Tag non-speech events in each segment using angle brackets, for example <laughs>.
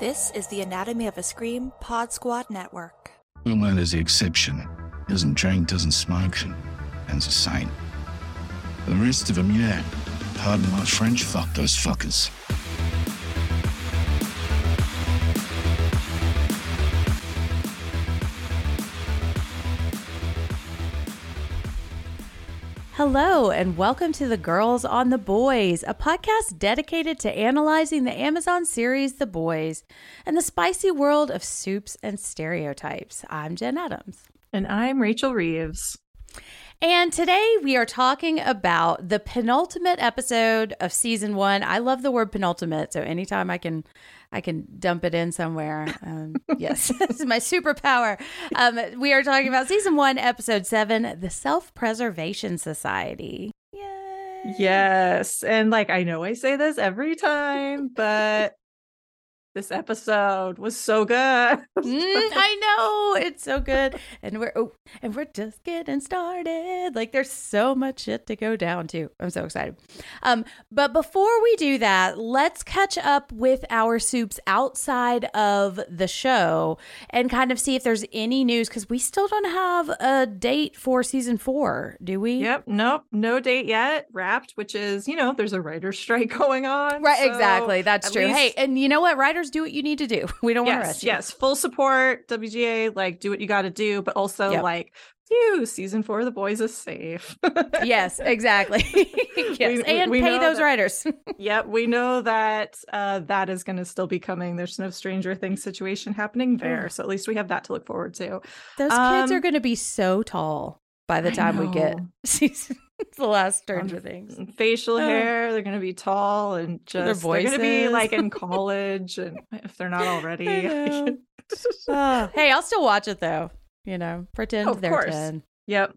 This is the Anatomy of a Scream Pod Squad Network. is the exception. Doesn't drink, doesn't smoke, and, and's a saint. The rest of them, yeah. Pardon my French, fuck those fuckers. Hello, and welcome to The Girls on the Boys, a podcast dedicated to analyzing the Amazon series The Boys and the spicy world of supes and stereotypes. I'm Jenn Adams. And I'm Rachel Reeves. And today we are talking about the penultimate episode of season one. I love the word penultimate, so anytime I can I can dump it in somewhere. Um, yes, <laughs> this is my superpower. Um, we are talking about season one, episode seven, the Self Preservation Society. Yay. Yes. And like, I know I say this every time, but this episode was so good. <laughs> mm, I know it's so good, <laughs> and we're oh, and we're just getting started. Like there's so much shit to go down to. I'm so excited. Um, but before we do that, let's catch up with our supes outside of the show and kind of see if there's any news because we still don't have a date for season four, do we? Yep. Nope. No date yet. Wrapped, which is you know there's a writer's <laughs> strike going on. Right. So exactly. That's true. Least- hey, and you know what, do what you need to do. <laughs> We don't yes, want to rush. Yes, full support, WGA, like do what you got to do, but also yep. like Phew, season four of the boys is safe. <laughs> yes, exactly. <laughs> yes, we, and we pay those that, writers. yep, we know that uh, that is going to still be coming. There's no Stranger Things situation happening there, so at least we have that to look forward to. Those um, kids are going to be so tall by the time we get season <laughs> the last Stranger um, Things. Facial oh. hair, they're gonna be tall and just they're gonna be like in <laughs> college and <laughs> if they're not already. oh. Hey, I'll still watch it though. You know, pretend oh, they're course. 10. Yep.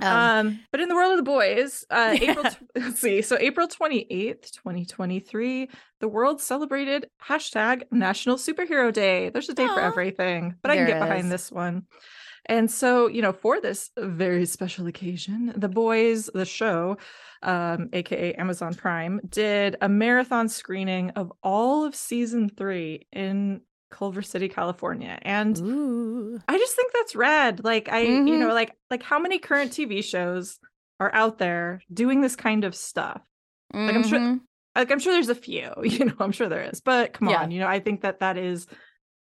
Um, um, but in the world of the boys, uh, yeah. April, let's see. So April 28th, 2023, the world celebrated hashtag National Superhero Day. There's a day Aww. for everything, but there I can get is. behind this one. And so, you know, for this very special occasion, the boys, the show, um, aka Amazon Prime, did a marathon screening of all of season three in Culver City, California. And Ooh. I just think that's rad. Like I, mm-hmm. you know, mm-hmm. like like how many current TV shows are out there doing this kind of stuff? Mm-hmm. Like I'm sure mm-hmm. like I'm sure there's a few, <laughs> you know, I'm sure there is. But come yeah. on, you know, I think that that is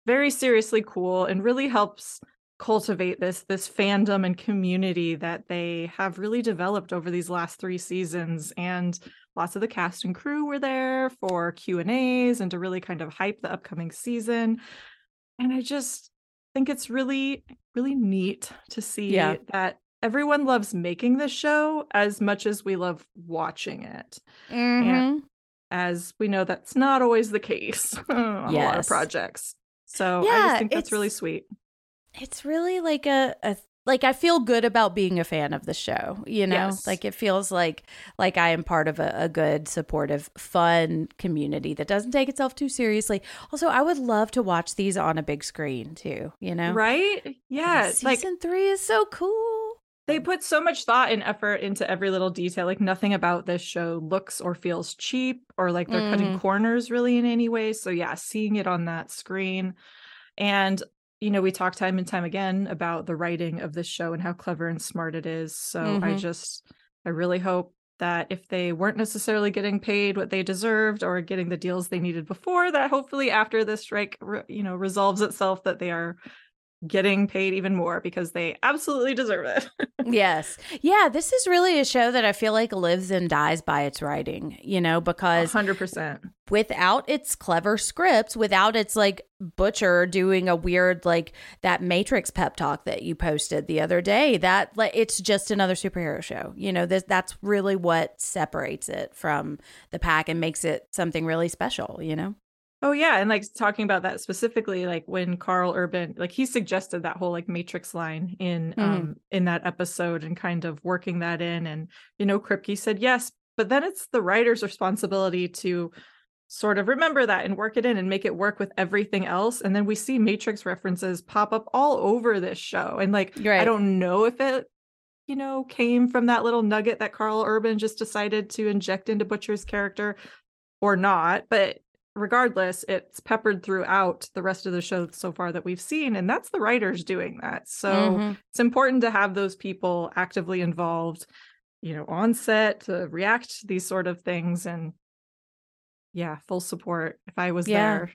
very seriously cool and really helps cultivate this this fandom and community that they have really developed over these last three seasons and lots of the cast and crew were there for q and a's and to really kind of hype the upcoming season and i just think it's really really neat to see yeah. that everyone loves making this show as much as we love watching it mm-hmm. and as we know that's not always the case <laughs> on yes. a lot of projects so yeah, i just think that's really sweet it's really like a, a like I feel good about being a fan of the show, you know? Yes. Like it feels like like I am part of a, a, good, supportive, fun community that doesn't take itself too seriously. Also, I would love to watch these on a big screen too, you know? Right? Yeah. Season like, three is so cool. They put so much thought and effort into every little detail. Like nothing about this show looks or feels cheap or like they're mm. cutting corners really in any way. So yeah, seeing it on that screen and you know, we talk time and time again about the writing of this show and how clever and smart it is. So mm-hmm. I just, I really hope that if they weren't necessarily getting paid what they deserved or getting the deals they needed before, that hopefully after this strike, you know, resolves itself, that they are getting paid even more because they absolutely deserve it. <laughs> yes. Yeah, this is really a show that I feel like lives and dies by its writing, you know, because 100%. Without its clever scripts, without its like butcher doing a weird like that Matrix pep talk that you posted the other day, that like it's just another superhero show. You know, this that's really what separates it from the pack and makes it something really special, you know? Oh yeah, and like talking about that specifically, like when Karl Urban, like he suggested that whole like Matrix line in mm. um in that episode and kind of working that in, and you know Kripke said yes, but then it's the writer's responsibility to sort of remember that and work it in and make it work with everything else. And then we see Matrix references pop up all over this show, and like right. I don't know if it you know came from that little nugget that Karl Urban just decided to inject into Butcher's character or not, but regardless, it's peppered throughout the rest of the show so far that we've seen. And that's the writers doing that. So Mhm. it's important to have those people actively involved, you know, on set to react to these sort of things. And yeah, full support. If I was Yeah. there,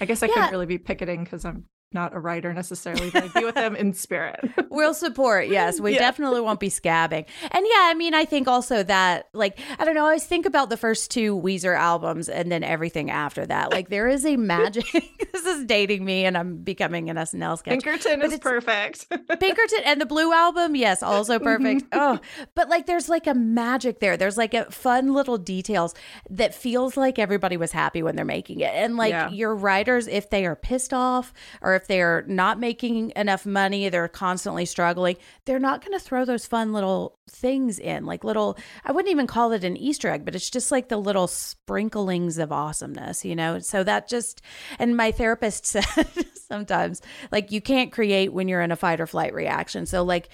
I guess I Yeah. couldn't really be picketing because I'm not a writer necessarily, but I'd be with them in spirit. <laughs> We'll support. Yes, we Yeah. definitely won't be scabbing. And yeah, I mean, I think also that, like, I don't know, I always think about the first two Weezer albums and then everything after that. Like, there is a magic. <laughs> this is dating me, and I'm becoming an SNL sketch. Pinkerton But is perfect. <laughs> Pinkerton and the Blue album, yes, also mm-hmm. perfect. Oh, but like there's like a magic there. There's like a fun little details that feels like everybody was happy when they're making it. And like Yeah. your writers, if they are pissed off or if they're not making enough money, they're constantly struggling, they're not going to throw those fun little things in. Like little, I wouldn't even call it an Easter egg, but it's just like the little sprinklings of awesomeness, you know? So that just, and my therapist <laughs> said sometimes, like, you can't create when you're in a fight or flight reaction. So, like,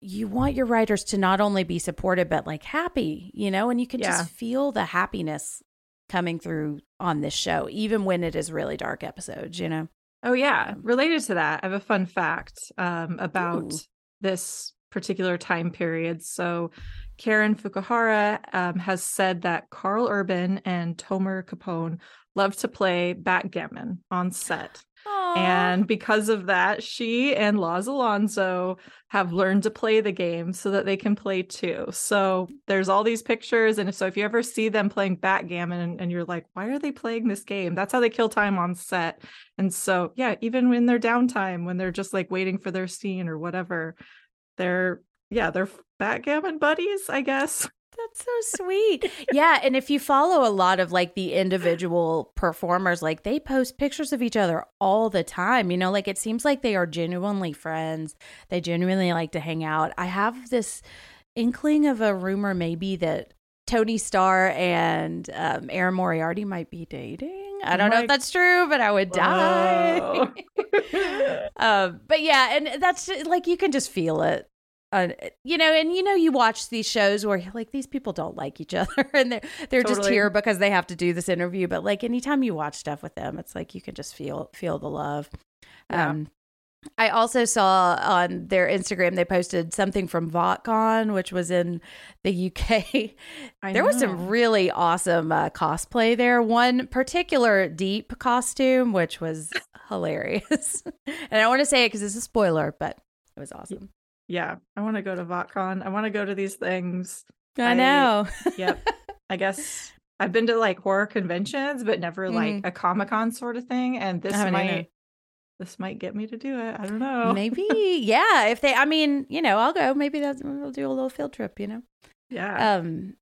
you want your writers to not only be supported, but like happy, you know, and you can Yeah. just feel the happiness coming through on this show, even when it is really dark episodes, you know? Oh yeah, related to that, I have a fun fact um, about Ooh. this particular time period. So, Karen Fukuhara um, has said that Karl Urban and Tomer Kapon love to play backgammon on set. And because of that, she and Laz Alonso have learned to play the game so that they can play too. So there's all these pictures. And so if you ever see them playing backgammon and, and you're like, why are they playing this game? That's how they kill time on set. And so, yeah, even when they're downtime, when they're just like waiting for their scene or whatever, they're, yeah, they're backgammon buddies, I guess. That's so sweet. yeah. And if you follow a lot of like the individual performers, like they post pictures of each other all the time. You know, like it seems like they are genuinely friends. They genuinely like to hang out. I have this inkling of a rumor maybe that Tony Starr and um, Erin Moriarty might be dating. I don't know if that's true, but I would die. <laughs> Um, but yeah, and that's just, like you can just feel it. Uh, you know, and you know, you watch these shows where <laughs> like these people don't like each <laughs> other, and they're they're just here because they have to do this interview. But like anytime you watch stuff with them, it's like you can just feel feel the love. Yeah. Um, I also saw on their Instagram they posted something from VoughtCon, which was in the UK. <laughs> There was some really awesome uh, cosplay there. One particular deep costume, which was hilarious. and I want to say it because it's a spoiler, but it was awesome. Yeah, I want to go to VoughtCon. I want to go to these things. I, I- know. Yep. <laughs> I guess I've been to like horror conventions, but never like a Comic Con sort of thing. And this haven't either. might this might get me to do it. I don't know. Maybe, <laughs> yeah. If they, I mean, you know, I'll go. Maybe that's we'll do a little field trip. You know. Yeah. Um,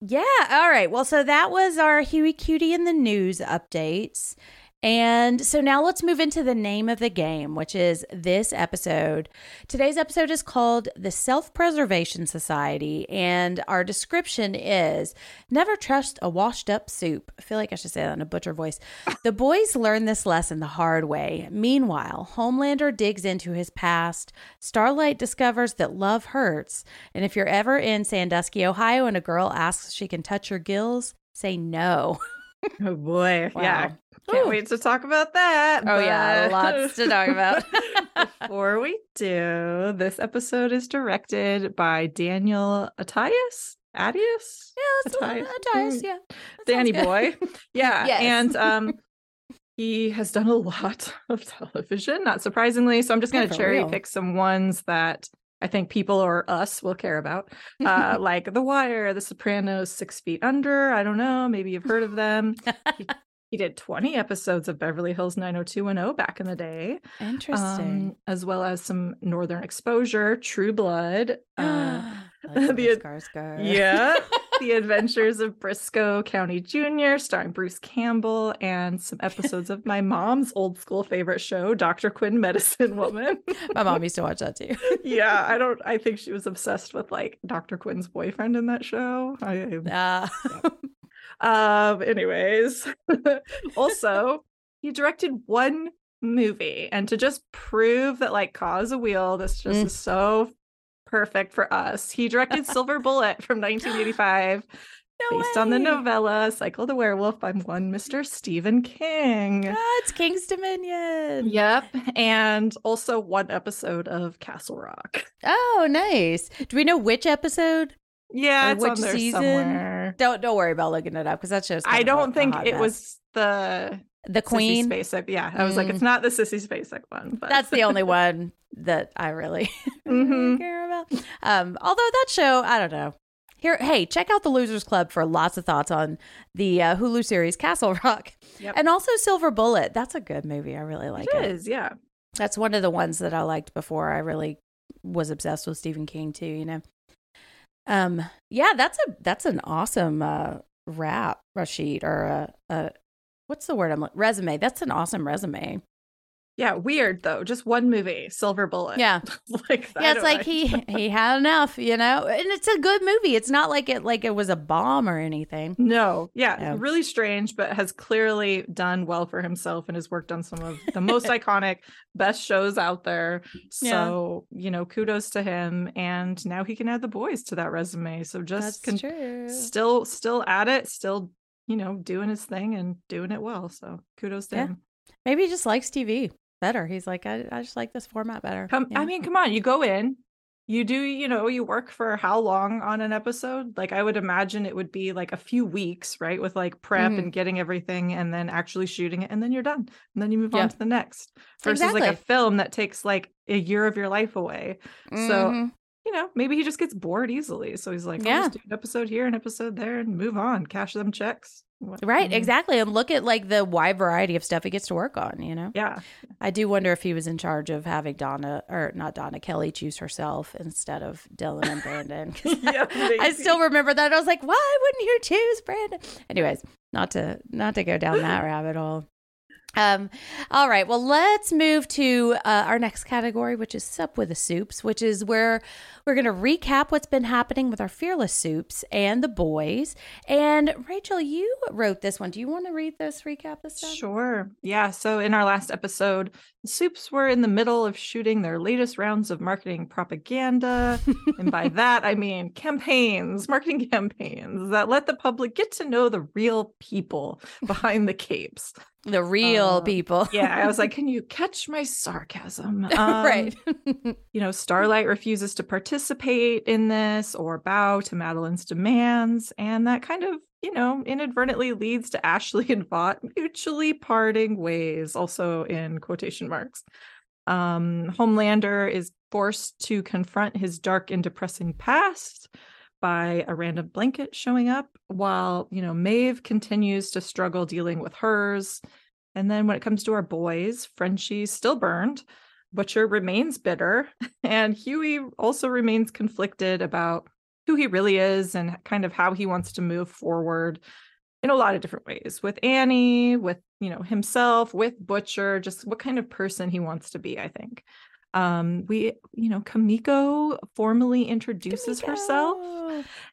yeah. All right. Well, so that was our Hughie Cutie in the news updates. And so now let's move into the name of the game, which is this episode. Today's episode is called The Self Preservation Society, and our description is Never trust a washed up supe. I feel like I should say that in a butcher voice. The boys learn this lesson the hard way. Meanwhile, Homelander digs into his past. Starlight discovers that love hurts. And if you're ever in Sandusky, Ohio, and a girl asks if she can touch your gills, say no. <laughs> oh boy. Yeah. Can't Ooh. wait to talk about that. Oh, yeah, lots to talk about. <laughs> Before we do, this episode is directed by Daniel Attias. Attias? Yeah, it's a Attias. yeah. That Danny boy. <laughs> Yeah. Yes. And um <laughs> he has done a lot of television, not surprisingly. So I'm just gonna cherry real. pick some ones that I think people or us will care about. Uh <laughs> like The Wire, The Sopranos, Six Feet Under. I don't know. Maybe you've heard of them. he, <laughs> he did 20 episodes of Beverly Hills 90210 back in the day. Interesting. Um, as well as some Northern Exposure, True Blood. Uh, <gasps> like <laughs> the- Skarsgård. yeah. The Adventures of Brisco County Jr., starring Bruce Campbell, and some episodes of my mom's old school favorite show, Dr. Quinn Medicine Woman. My mom used to watch that too. <laughs> yeah, I don't, I think she was obsessed with like Dr. Quinn's boyfriend in that show. I, Uh, um, anyways, <laughs> also, he directed one movie, and to just prove that, like, cause a wheel, this just Mm. is so perfect for us. He directed <laughs> Silver Bullet from 1985. <gasps> No based on the novella Cycle of the Werewolf by one Mr. Stephen King. Ah, it's King's Dominion. Yep. And also one episode of Castle Rock. Oh, nice. Do we know which episode? Yeah, Or it's which on there season? somewhere. Don't don't worry about looking it up because that show's. I don't think it was the the Sissy Queen. Spacek. Yeah, I was like, Mm. it's not the Sissy Spacek one, but That's the only <laughs> one that I really, <laughs> Mhm. care about. Um, although that show, I don't know. Here, hey, check out the Losers Club for lots of thoughts on the uh, Hulu series Castle Rock, Yep. and also Silver Bullet. That's a good movie. I really like it it. is. Yeah. That's one of the ones that I liked before I really was obsessed with Stephen King too, you know. Um yeah, that's a that's an awesome uh rap sheet or a, a what's the word I'm like resume. That's an awesome resume. Yeah. Weird though. Just one movie, Silver Bullet. Yeah. <laughs> like Yeah, it's like he <laughs> he had enough, you know. And it's a good movie. It's not like it like it was a bomb or anything. No, yeah, Yeah. really strange, but has clearly done well for himself and has worked on some of the most <laughs> iconic, best shows out there. Yeah. So, you know, kudos to him. And now he can add the boys to that resume. So just That's con- true. still, still at it, still, you know, doing his thing and doing it well. So kudos to Yeah. him. Maybe he just likes TV better. He's like, I, I just like this format better. Come, Yeah. I mean, come on, you go in, you do, you know, you work for how long on an episode? Like, I would imagine it would be like a few weeks, right? With like prep Mhm. and getting everything and then actually shooting it, and then you're done. And then you move Yeah. on to the next versus like a film that takes like a year of your life away. So, Mhm. You know, maybe he just gets bored easily. So he's like, Yeah. do an episode here, an episode there, and move on, cash them checks. I Right, exactly. And look at like the wide variety of stuff he gets to work on, you know? Yeah. I do wonder if he was in charge of having Donna or not Donna Kelly choose herself instead of Dylan and Brandon. <laughs> Yeah, <laughs> I maybe. still remember that. I was like, why wouldn't you choose Brandon? Anyways, not to not to go down that rabbit hole. Um, all right. Well, let's move to uh, our next category, which is Sup with the Supes, which is where we're going to recap what's been happening with our Fearless Supes and the boys. And Rachel, you wrote this one. Do you want to read this recap this time? Sure. Yeah. So in our last episode, the Soups were in the middle of shooting their latest rounds of marketing propaganda. and by <laughs> that, I mean campaigns, marketing campaigns that let the public get to know the real people behind the capes. The real Uh, people. Yeah. I was like, <laughs> can you catch my sarcasm? <laughs> right. Um, <laughs> you know, Starlight refuses to participate in this or bow to Madelyn's demands. And that kind of, you know, inadvertently leads to Ashley and Vought mutually parting ways, also in quotation marks. Um, Homelander is forced to confront his dark and depressing past by a random blanket showing up, while, you know, Maeve continues to struggle dealing with hers. And then when it comes to our boys, Frenchie's still burned. Butcher remains bitter, <laughs> and Hughie also remains conflicted about who he really is and kind of how he wants to move forward in a lot of different ways with Annie, with you know himself, with Butcher, just what kind of person he wants to be. I think um we you know Kimiko formally introduces herself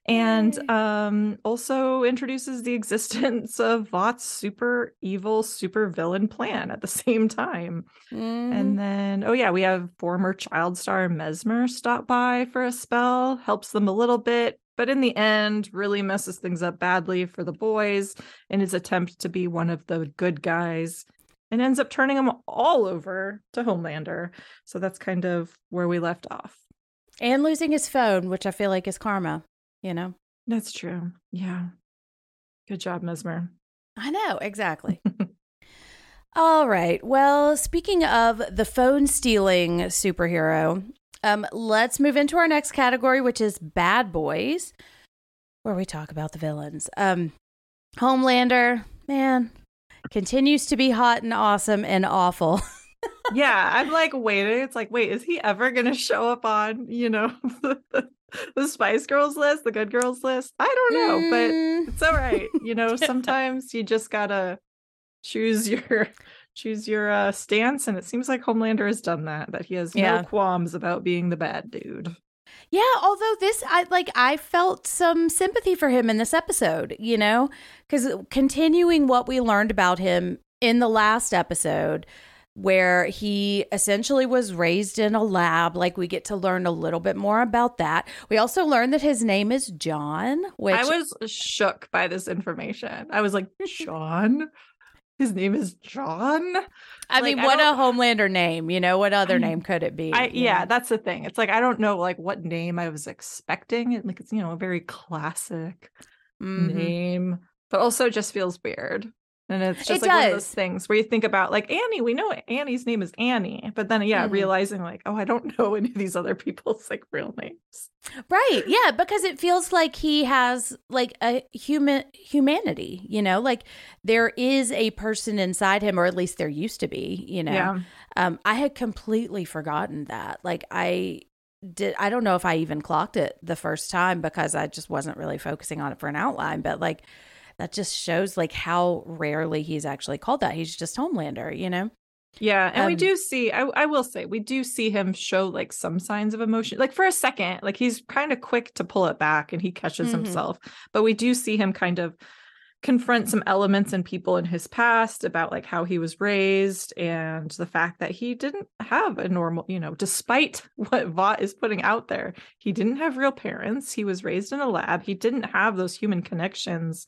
and Yay. um also introduces the <laughs> existence of Vought's super evil super villain plan at the <laughs> same time Mhm. and then, oh yeah, we have former child star Mesmer stop by for a spell, helps them a little bit, but in the end, really messes things up badly for the boys in his attempt to be one of the good guys and ends up turning them all over to Homelander. So that's kind of where we left off. and losing his phone, which I feel like is karma, you know? That's true. Yeah. Good job, Mesmer. I know, exactly. <laughs> All right. Well, speaking of the phone stealing superhero, um, let's move into our next category, which is bad boys, where we talk about the villains. Um, Homelander, man, continues to be hot and awesome and awful. <laughs> yeah, I'm like waiting. It's like, wait, is he ever going to show up on, you know, the, <laughs> the Spice Girls list, the Good Girls list? I don't know, but Mm, it's all right you <laughs> know sometimes you just gotta choose your choose your uh stance and it seems like homelander has done that that he has Yeah. no qualms about being the bad dude Yeah, although this I like I felt some sympathy for him in this episode, you know, cuz continuing what we learned about him in the last episode, where he essentially was raised in a lab. Like we get to learn a little bit more about that. We also learned that his name is John, which I was shook by this information. I was like, John? His name is John? I Like, mean, what a Homelander name, you know? What other I- name could it be? I yeah, know? that's the thing. It's like I don't know like what name I was expecting. It- Like it's you know a very classic Mhm. name, but also just feels weird. And it's just It like one of those things where you think about like Annie, we know Annie's name is Annie, but then yeah, Mhm. realizing like, oh, I don't <laughs> know any of these other people's like real names. Right. Yeah, because it feels like he has like a human humanity, you know, like there is a person inside him or at least there used to be, you know. Yeah. Um I had completely forgotten that. Like I did I don't know if I even clocked it the first time because I just wasn't really focusing on it for an outline, but like that just shows like how rarely he's actually called that. He's just Homelander, you know. Yeah, and we Um, do see I I will say we do see him show like some signs of emotion. Like for a second, like he's kind of quick to pull it back and he catches Mhm. himself. But we do see him kind of confront some elements and people in his past about like how he was raised and the fact that he didn't have a normal, you know, despite <laughs> what Vought is putting out there, he didn't have real parents. He was raised in a lab. He didn't have those human connections.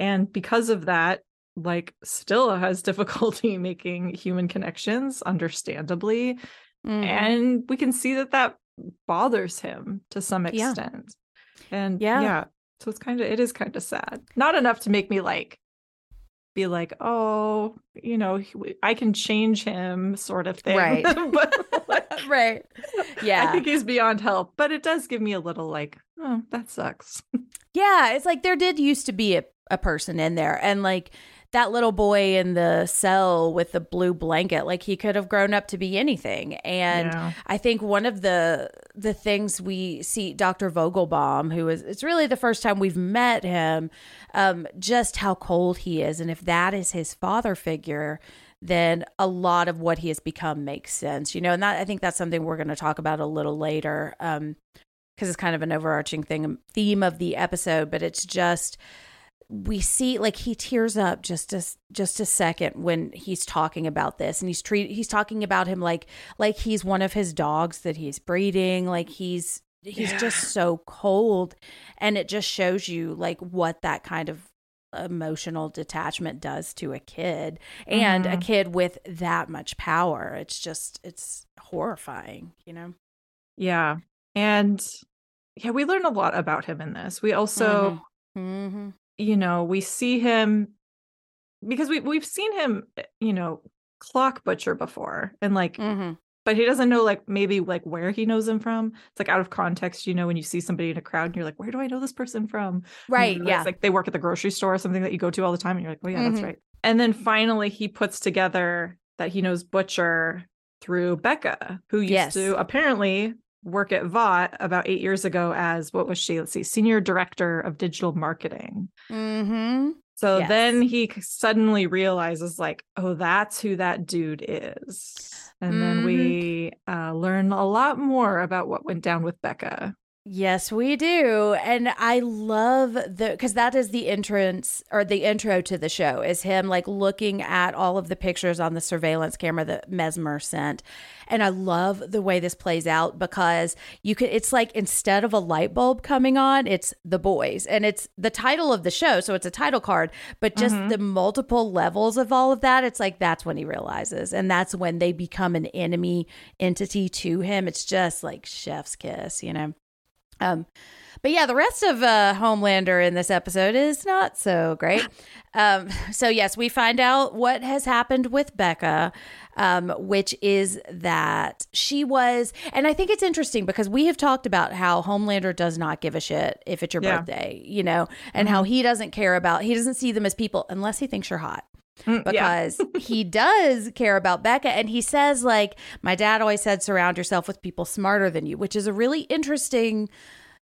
And because of that, like still has <laughs> difficulty making human connections understandably Mhm. and we can see that that bothers him to some Yeah. extent and Yeah. yeah, so it's kind of it is kind of sad not enough to make me like be like oh you know i can change him sort of thing Right. <laughs> but like, <laughs> right. Yeah. i think he's beyond help but it does give me a little like oh that sucks Yeah, it's like there did used to be a, a person in there, and like that little boy in the cell with the blue blanket, like he could have grown up to be anything. And Yeah. I think one of the the things we see Dr. Vogelbaum, who is it's really the first time we've met him, um, just how cold he is, and if that is his father figure. Then a lot of what he has become makes sense, you know, and that I think that's something we're going to talk about a little later. Um, because it's kind of an overarching thing theme of the episode but it's just we see like he tears up just a just a second when he's talking about this and he's treat he's talking about him like like he's one of his dogs that he's breeding like he's he's Yeah. just so cold and it just shows you like what that kind of emotional detachment does to a kid and a Mhm. kid with that much power it's just it's horrifying you know yeah and yeah we learn a lot about him in this we also mm-hmm. You know, we see him because we we've seen him, eh, you know, clock butcher before and like Mm-hmm. but he doesn't know like maybe like where he knows him from. It's like out of context, you know, when you see somebody in a crowd and you're like, where do I know this person from? You Right. Yeah. Like they work at the grocery store or something that you go to all the time and you're like, oh yeah, that's Mhm. right. And then finally he puts together that he knows Butcher through Becca, who used Yes. to apparently work at Vought about eight years ago as what was she? Let's see, senior director of digital marketing. Mm-hmm. So Yes. then he suddenly realizes, like, oh, that's who that dude is. And then we uh, learn a lot more about what went down with Becca. Yes, we do. And I love the because that is the entrance or the intro to the show is him like looking at all of the pictures on the surveillance camera that Mesmer sent. And I love the way this plays out because you could it's like instead of a light bulb coming on, it's the boys. And it's the title of the show, so it's a title card, but just Mhm. the multiple levels of all of that, it's like that's when he realizes. And that's when they become an enemy entity to him. It's just like chef's kiss, you know. Um, but yeah, the rest of uh, Homelander in this episode is not so great. <laughs> Um, so yes, we find out what has happened with Becca, um, which is that she was, and I think it's interesting because we have talked about how Homelander does not give a shit if it's your Yeah. birthday, you know, and how he doesn't care about, he doesn't see them as people unless he thinks you're hot Mm, yeah. because he does care about Becca. And he says, like, my dad always said, surround yourself with people smarter than you, which is a really interesting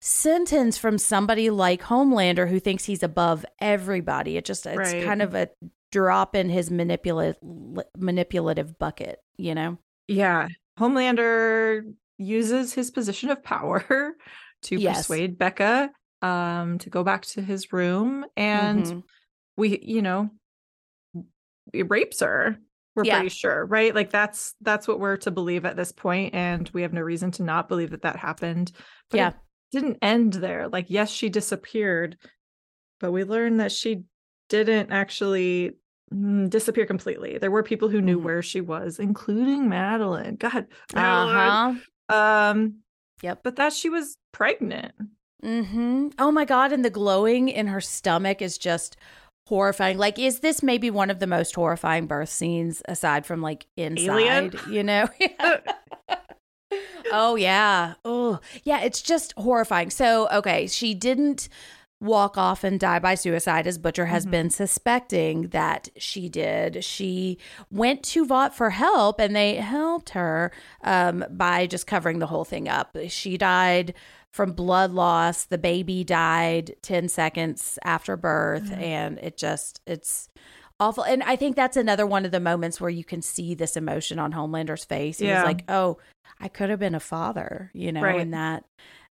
sentence from somebody like Homelander who thinks he's above everybody. It just, it's Right. kind of a drop in his manipulative manipulative bucket, you know? Yeah. Homelander uses his position of power <laughs> to Yes. persuade Becca um, to go back to his room. And Mhm. we, you know, rapes her. We're Yeah. pretty sure, right? Like that's that's what we're to believe at this point, and we have no reason to not believe that that happened. But Yeah. it didn't end there. Like, yes, she disappeared, but we learned that she didn't actually mm, disappear completely. There were people who knew Mhm. where she was, including Madelyn. God, Madelyn. Uh-huh. Um, Yep. but that she was pregnant. Mm-hmm. Oh my god! And the glowing in her stomach is just horrifying. Like, is this maybe one of the most horrifying birth scenes aside from like inside? You know? <laughs> oh yeah. Oh yeah. It's just horrifying. So okay, she didn't walk off and die by suicide as Butcher has Mhm. been suspecting that she did. She went to Vought for help and they helped her um, by just covering the whole thing up. She died from blood loss. The baby died 10 seconds after birth Mhm. and it just it's awful. And I think that's another one of the moments where you can see this emotion on Homelander's face. He's Yeah. like, "Oh, I could have been a father," you know, Right. and that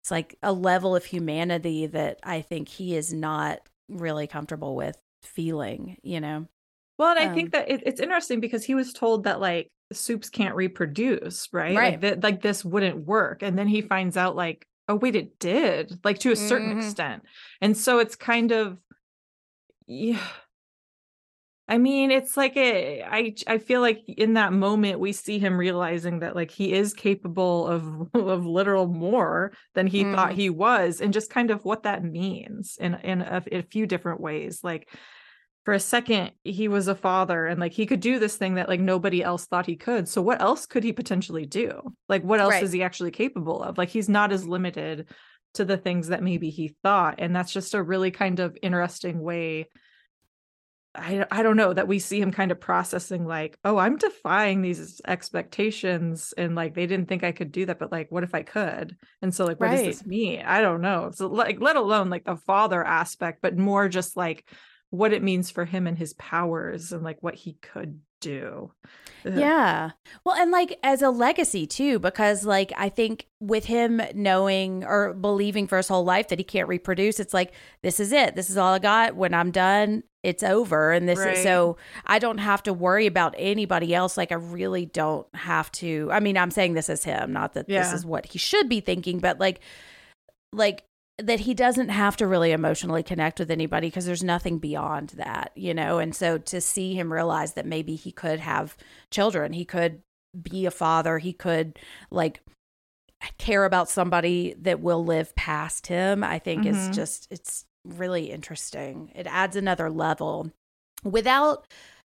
it's like a level of humanity that I think he is not really comfortable with feeling, you know. Well, and I Um, think that it, it's interesting because he was told that like supes can't reproduce, right? Right. Like, that like this wouldn't work, and then he finds out like, oh wait, it did, like to a certain Mhm. extent, and so it's kind of, yeah. I mean, it's like a, I I feel like in that moment we see him realizing that like he is capable of <laughs> of literal more than he thought Mhm. he was, and just kind of what that means in in a, in a few different ways. Like for a second he was a father and like he could do this thing that like nobody else thought he could. So what else could he potentially do? Like what else Right. is he actually capable of? Like he's not as limited to the things that maybe he thought, and that's just a really kind of interesting way I, I don't know that we see him kind of processing like oh i'm defying these expectations and like they didn't think i could do that but like what if i could and so like what Right. does this mean i don't know so like let alone like the father aspect but more just like what it means for him and his powers and like what he could do Yeah. Well, and like as a legacy too, because like I think with him knowing or believing for his whole life that he can't reproduce, it's like, this is it. This is all I got. When I'm done, it's over. And this Right. is so I don't have to worry about anybody else. Like I really don't have to. I mean, I'm saying this is him, not that this is what he should be thinking, but like, like, that he doesn't have to really emotionally connect with anybody because there's nothing beyond that, you know? And so to see him realize that maybe he could have children, he could be a father, he could like care about somebody that will live past him, I think is Mhm. just, it's really interesting. It adds another level without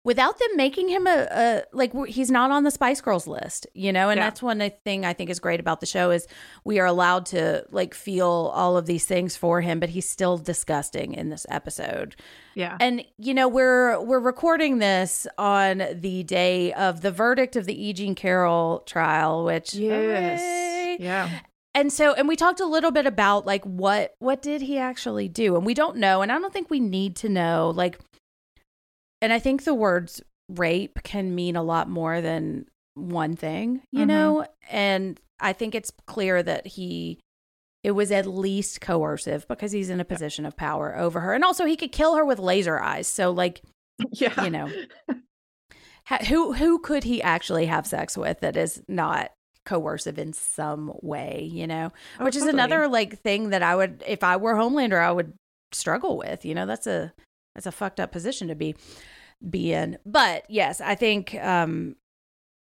without them making him a, a like he's not on the spice girls list you know and Yeah. that's one thing i think is great about the show is we are allowed to like feel all of these things for him but he's still disgusting in this episode yeah and you know we're we're recording this on the day of the verdict of the E. Jean Carroll trial which yes hooray. yeah and so and we talked a little bit about like what what did he actually do and we don't know and i don't think we need to know like and i think the words rape can mean a lot more than one thing you Mhm. know? And i think it's clear that he it was at least coercive because he's in a position of power over her. And also he could kill her with laser eyes. So like <laughs> yeah. you know. <laughs> Ha- who who could he actually have sex with that is not coercive in some way you know? Oh, which is another like thing that i would if i were homelander i would struggle with you know? That's a that's a fucked up position to be be in. But yes i think um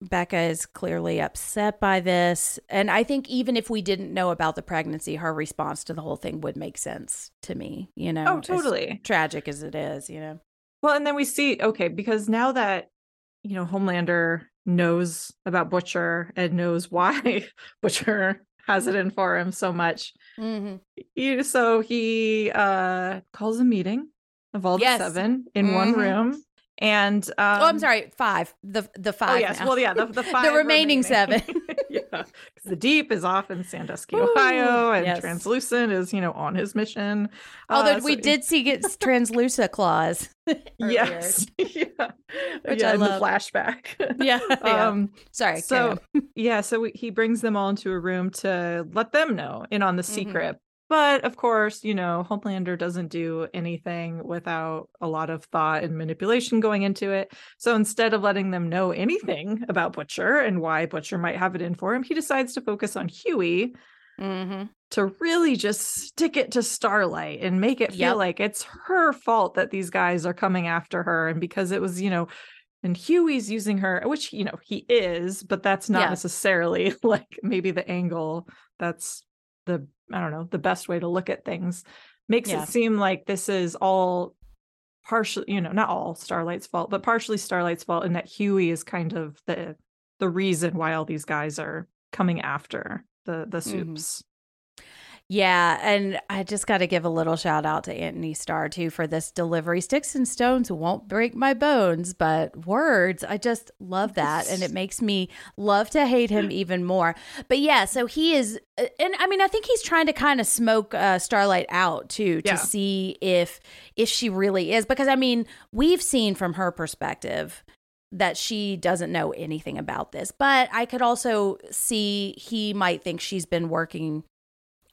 becca is clearly upset by this. And i think even if we didn't know about the pregnancy her response to the whole thing would make sense to me you know oh as totally. tragic as it is you know. Well, and then we see, okay, because now that, you know, Homelander knows about Butcher and knows why <laughs> Butcher has it in for him so much, mm-hmm. you, so he uh calls a meeting of all Yes. the seven in one Mhm. room. And um, oh, I'm sorry, five. The the five. Oh yes, now. well yeah, the, the <laughs> five remaining seven. <laughs> yeah, because the deep is off in Sandusky, Woo, Ohio, and yes. translucent is you know on his mission. Although Uh, we so- did see get translucent claws. <laughs> yes, yeah, Which yeah, I in the love. flashback. Yeah. yeah. um sorry. so yeah so we, he brings them all into a room to let them know in on the Mhm. secret But of course, you know, Homelander doesn't do anything without a lot of thought and manipulation going into it. So instead of letting them know anything about Butcher and why Butcher might have it in for him, he decides to focus on Hughie Mm-hmm. to really just stick it to Starlight and make it feel Yep. like it's her fault that these guys are coming after her. And because it was, you know, and Hughie's using her, which, you know, he is, but that's not Yeah. necessarily <laughs> like maybe the angle that's the, I don't know, the best way to look at things. Makes Yeah. it seem like this is all partially, you know, not all Starlight's fault, but partially Starlight's fault, and that Hughie is kind of the the reason why all these guys are coming after the the Mhm. supes. Yeah, and I just got to give a little shout out to Antony Starr too for this delivery. Sticks and stones won't break my bones, but words, I just love that, and it <laughs> makes me love to hate him even more. But yeah, so he is, uh, and I mean, I think he's trying to kind of smoke uh, Starlight out too to Yeah. see if if she really is, because I mean, we've seen from her perspective that she doesn't know anything about this. But I could also see he might think she's been working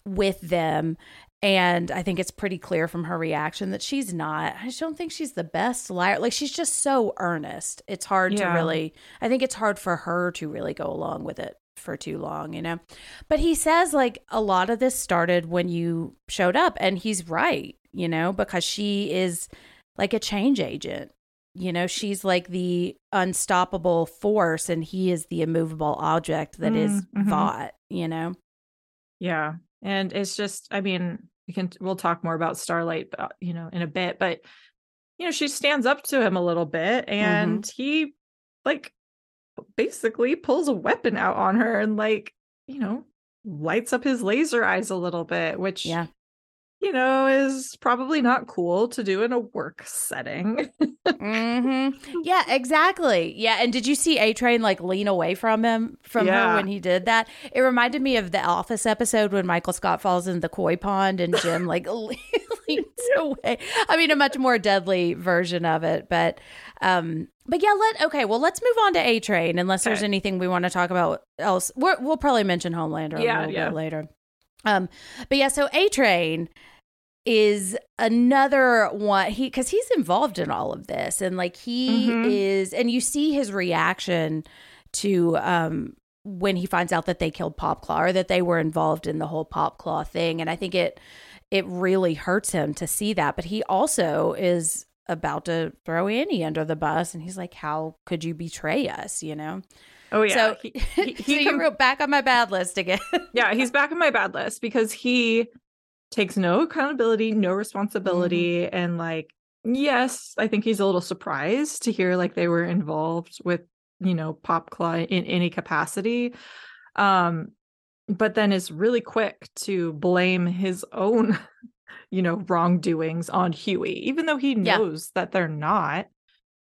with them. And I think it's pretty clear from her reaction that she's not. I just don't think she's the best liar. Like she's just so earnest. It's hard to really, I think it's hard for her to really go along with it for too long, you know? But he says like a lot of this started when you showed up. And he's right, you know, because she is like a change agent. You know, she's like the unstoppable force, and he is the immovable object that is Mm, mhm. Vought, you know? Yeah. And it's just, I mean, we can, we'll talk more about Starlight, uh, you know, in a bit, but, you know, she stands up to him a little bit and he, like, basically pulls a weapon out on her and, like, you know, lights up his laser eyes a little bit, which, Yeah. You know, is probably not cool to do in a work setting. hmm <laughs> Yeah, exactly. Yeah, and did you see A Train like lean away from him from her when he did that? It reminded me of the Office episode when Michael Scott falls in the koi pond and Jim like <laughs> leans <laughs> away. I mean, a much more deadly version of it, but um, but yeah. Let okay. Well, let's move on to A Train. Unless there's anything we want to talk about else, We're, we'll probably mention Homelander a Yeah, little yeah. bit later. Um, but yeah. So A Train is another one. He because he's involved in all of this and like he Mhm. is and you see his reaction to um when he finds out that they killed popclaw or that they were involved in the whole popclaw thing and i think it it really hurts him to see that. But he also is about to throw annie under the bus and he's like how could you betray us? You know? Oh, yeah. so he, so <laughs> he, he you com- back on my bad list again. Yeah, he's back on my bad list because he takes no accountability, no responsibility, Mm-hmm. and like, yes, I think he's a little surprised to hear like they were involved with, you know, Popclaw in any capacity. Um, but then is really quick to blame his own, <laughs> you know, wrongdoings on Hughie, even though he Yeah. knows that they're not,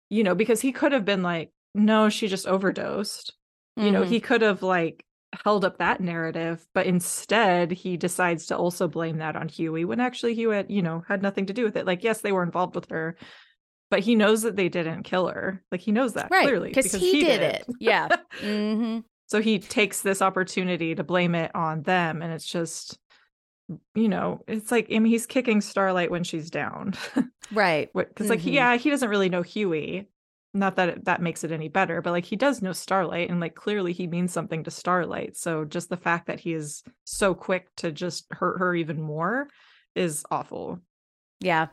you know, because he could have been like, no, she just overdosed you know Mhm. he could have like held up that narrative but instead he decides to also blame that on hughie when actually hughie had you know had nothing to do with it. Like yes they were involved with her but he knows that they didn't kill her. Like he knows that right clearly because he, did it. Yeah. <laughs> Hmm so he takes this opportunity to blame it on them and it's just you know it's like i mean he's kicking starlight when she's down. <laughs> Right. Because like Mhm. yeah he doesn't really know hughie not that it, that makes it any better but like he does know starlight and like clearly he means something to starlight so just the fact that he is so quick to just hurt her even more is awful Yeah.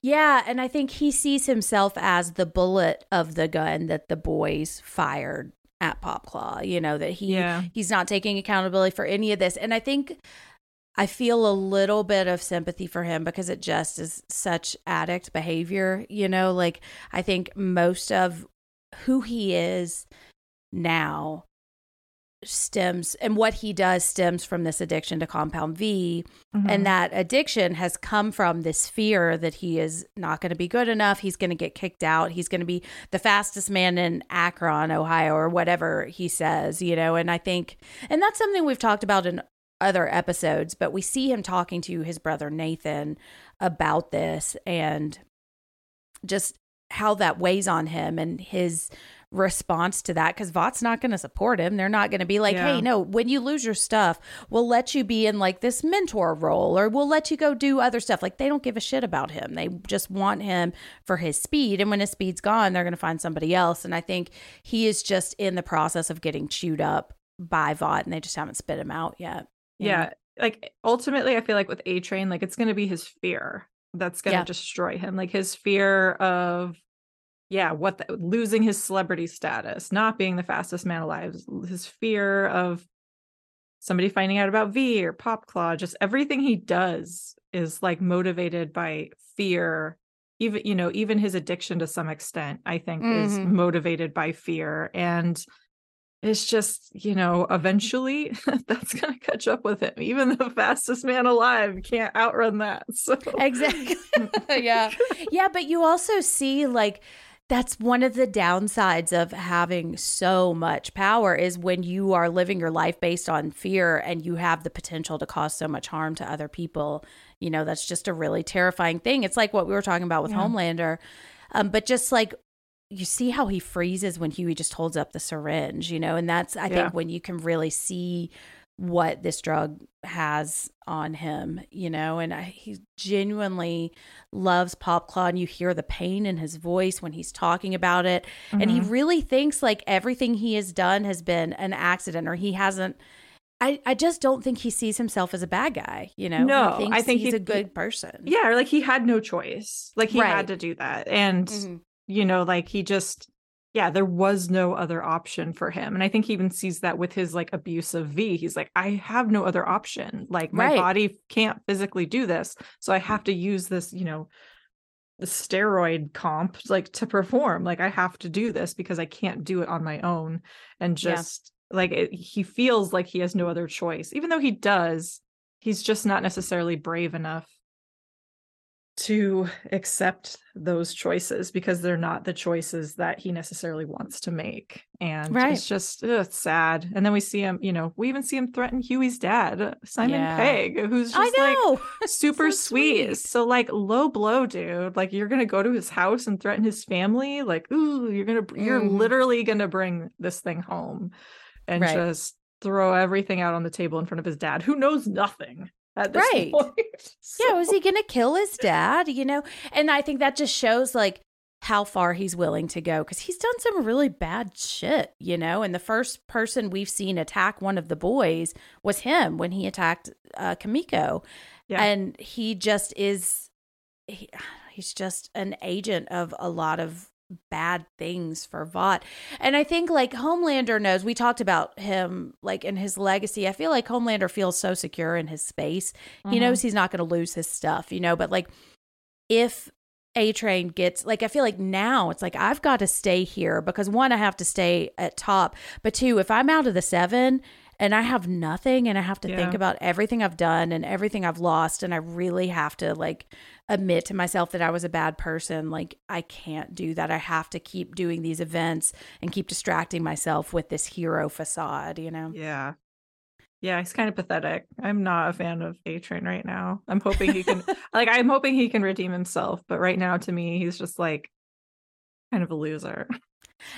Yeah. And I think he sees himself as the bullet of the gun that the boys fired at Popclaw. You know, that he Yeah. he's not taking accountability for any of this. And I think I feel a little bit of sympathy for him because it just is such addict behavior. You know, like I think most of who he is now stems and what he does stems from this addiction to compound V Mhm. and that addiction has come from this fear that he is not going to be good enough. He's going to get kicked out. He's going to be the fastest man in Akron, Ohio, or whatever he says, you know. And I think, and that's something we've talked about in other episodes, but we see him talking to his brother Nathan about this and just how that weighs on him and his response to that because Vought's not going to support him. They're not going to be like, Yeah. hey, no, when you lose your stuff, we'll let you be in like this mentor role or we'll let you go do other stuff. Like they don't give a shit about him. They just want him for his speed. And when his speed's gone, they're going to find somebody else. And I think he is just in the process of getting chewed up by Vought and they just haven't spit him out yet. Know? Yeah. Like ultimately, I feel like with A Train, like it's going to be his fear that's going to Yeah. destroy him. Like his fear of, yeah, what the, losing his celebrity status, not being the fastest man alive, his fear of somebody finding out about V or Popclaw. Just everything he does is like motivated by fear. Even you know, even his addiction to some extent, I think, is Mhm. motivated by fear and it's just you know eventually <laughs> that's gonna catch up with him even the fastest man alive can't outrun that <laughs> so Exactly. <laughs> yeah. Yeah, but you also see like that's one of the downsides of having so much power is when you are living your life based on fear and you have the potential to cause so much harm to other people. You know, that's just a really terrifying thing. It's like what we were talking about with Yeah. Homelander. Um, but just like you see how he freezes when Hughie just holds up the syringe, you know, and that's I Yeah. think when you can really see what this drug has on him, you know, and I, he genuinely loves Popclaw, and you hear the pain in his voice when he's talking about it, and he Mhm. really thinks like everything he has done has been an accident, or he hasn't. I, I just don't think he sees himself as a bad guy, you know. No, I think he's he- a good person. yeah or like he had no choice like he Right. had to do that and Mhm. You know like he just yeah there was no other option for him and i think he even sees that with his like abuse of v he's like i have no other option like my Right. body can't physically do this so i have to use this you know the steroid comp like to perform like i have to do this because i can't do it on my own and Yeah. just like it, he feels like he has no other choice even though he does he's just not necessarily brave enough to accept those choices because they're not the choices that he necessarily wants to make and Right. it's just ugh, it's sad and then we see him you know we even see him threaten hughie's dad simon Yeah. pegg who's just like <laughs> super So sweet. sweet. So like low blow, dude. Like you're gonna go to his house and threaten his family. Like, ooh, you're gonna you're Mhm. literally gonna bring this thing home and Right. just throw everything out on the table in front of his dad, who knows nothing at this Right. point. <laughs> Yeah, was he going to kill his dad? You know, and I think that just shows like how far he's willing to go because he's done some really bad shit, you know. And the first person we've seen attack one of the boys was him when he attacked uh, Kimiko, Yeah. and he just is he, <sighs> he's just an agent of a lot of bad things for Vought. And I think like Homelander knows, we talked about him like in his legacy. I feel like Homelander feels so secure in his space. He Mhm. knows he's not going to lose his stuff, you know, but like if A Train gets like I feel like now it's like I've got to stay here because one I have to stay at top, but two if I'm out of the 7 and I have nothing and I have to think about everything I've done and everything I've lost and I really have to like admit to myself that I was a bad person, like I can't do that. I have to keep doing these events and keep distracting myself with this hero facade, you know. Yeah. Yeah, he's kind of pathetic. I'm not a fan of A Train right now. I'm hoping he can <laughs> like I'm hoping he can redeem himself, but right now to me he's just like kind of a loser.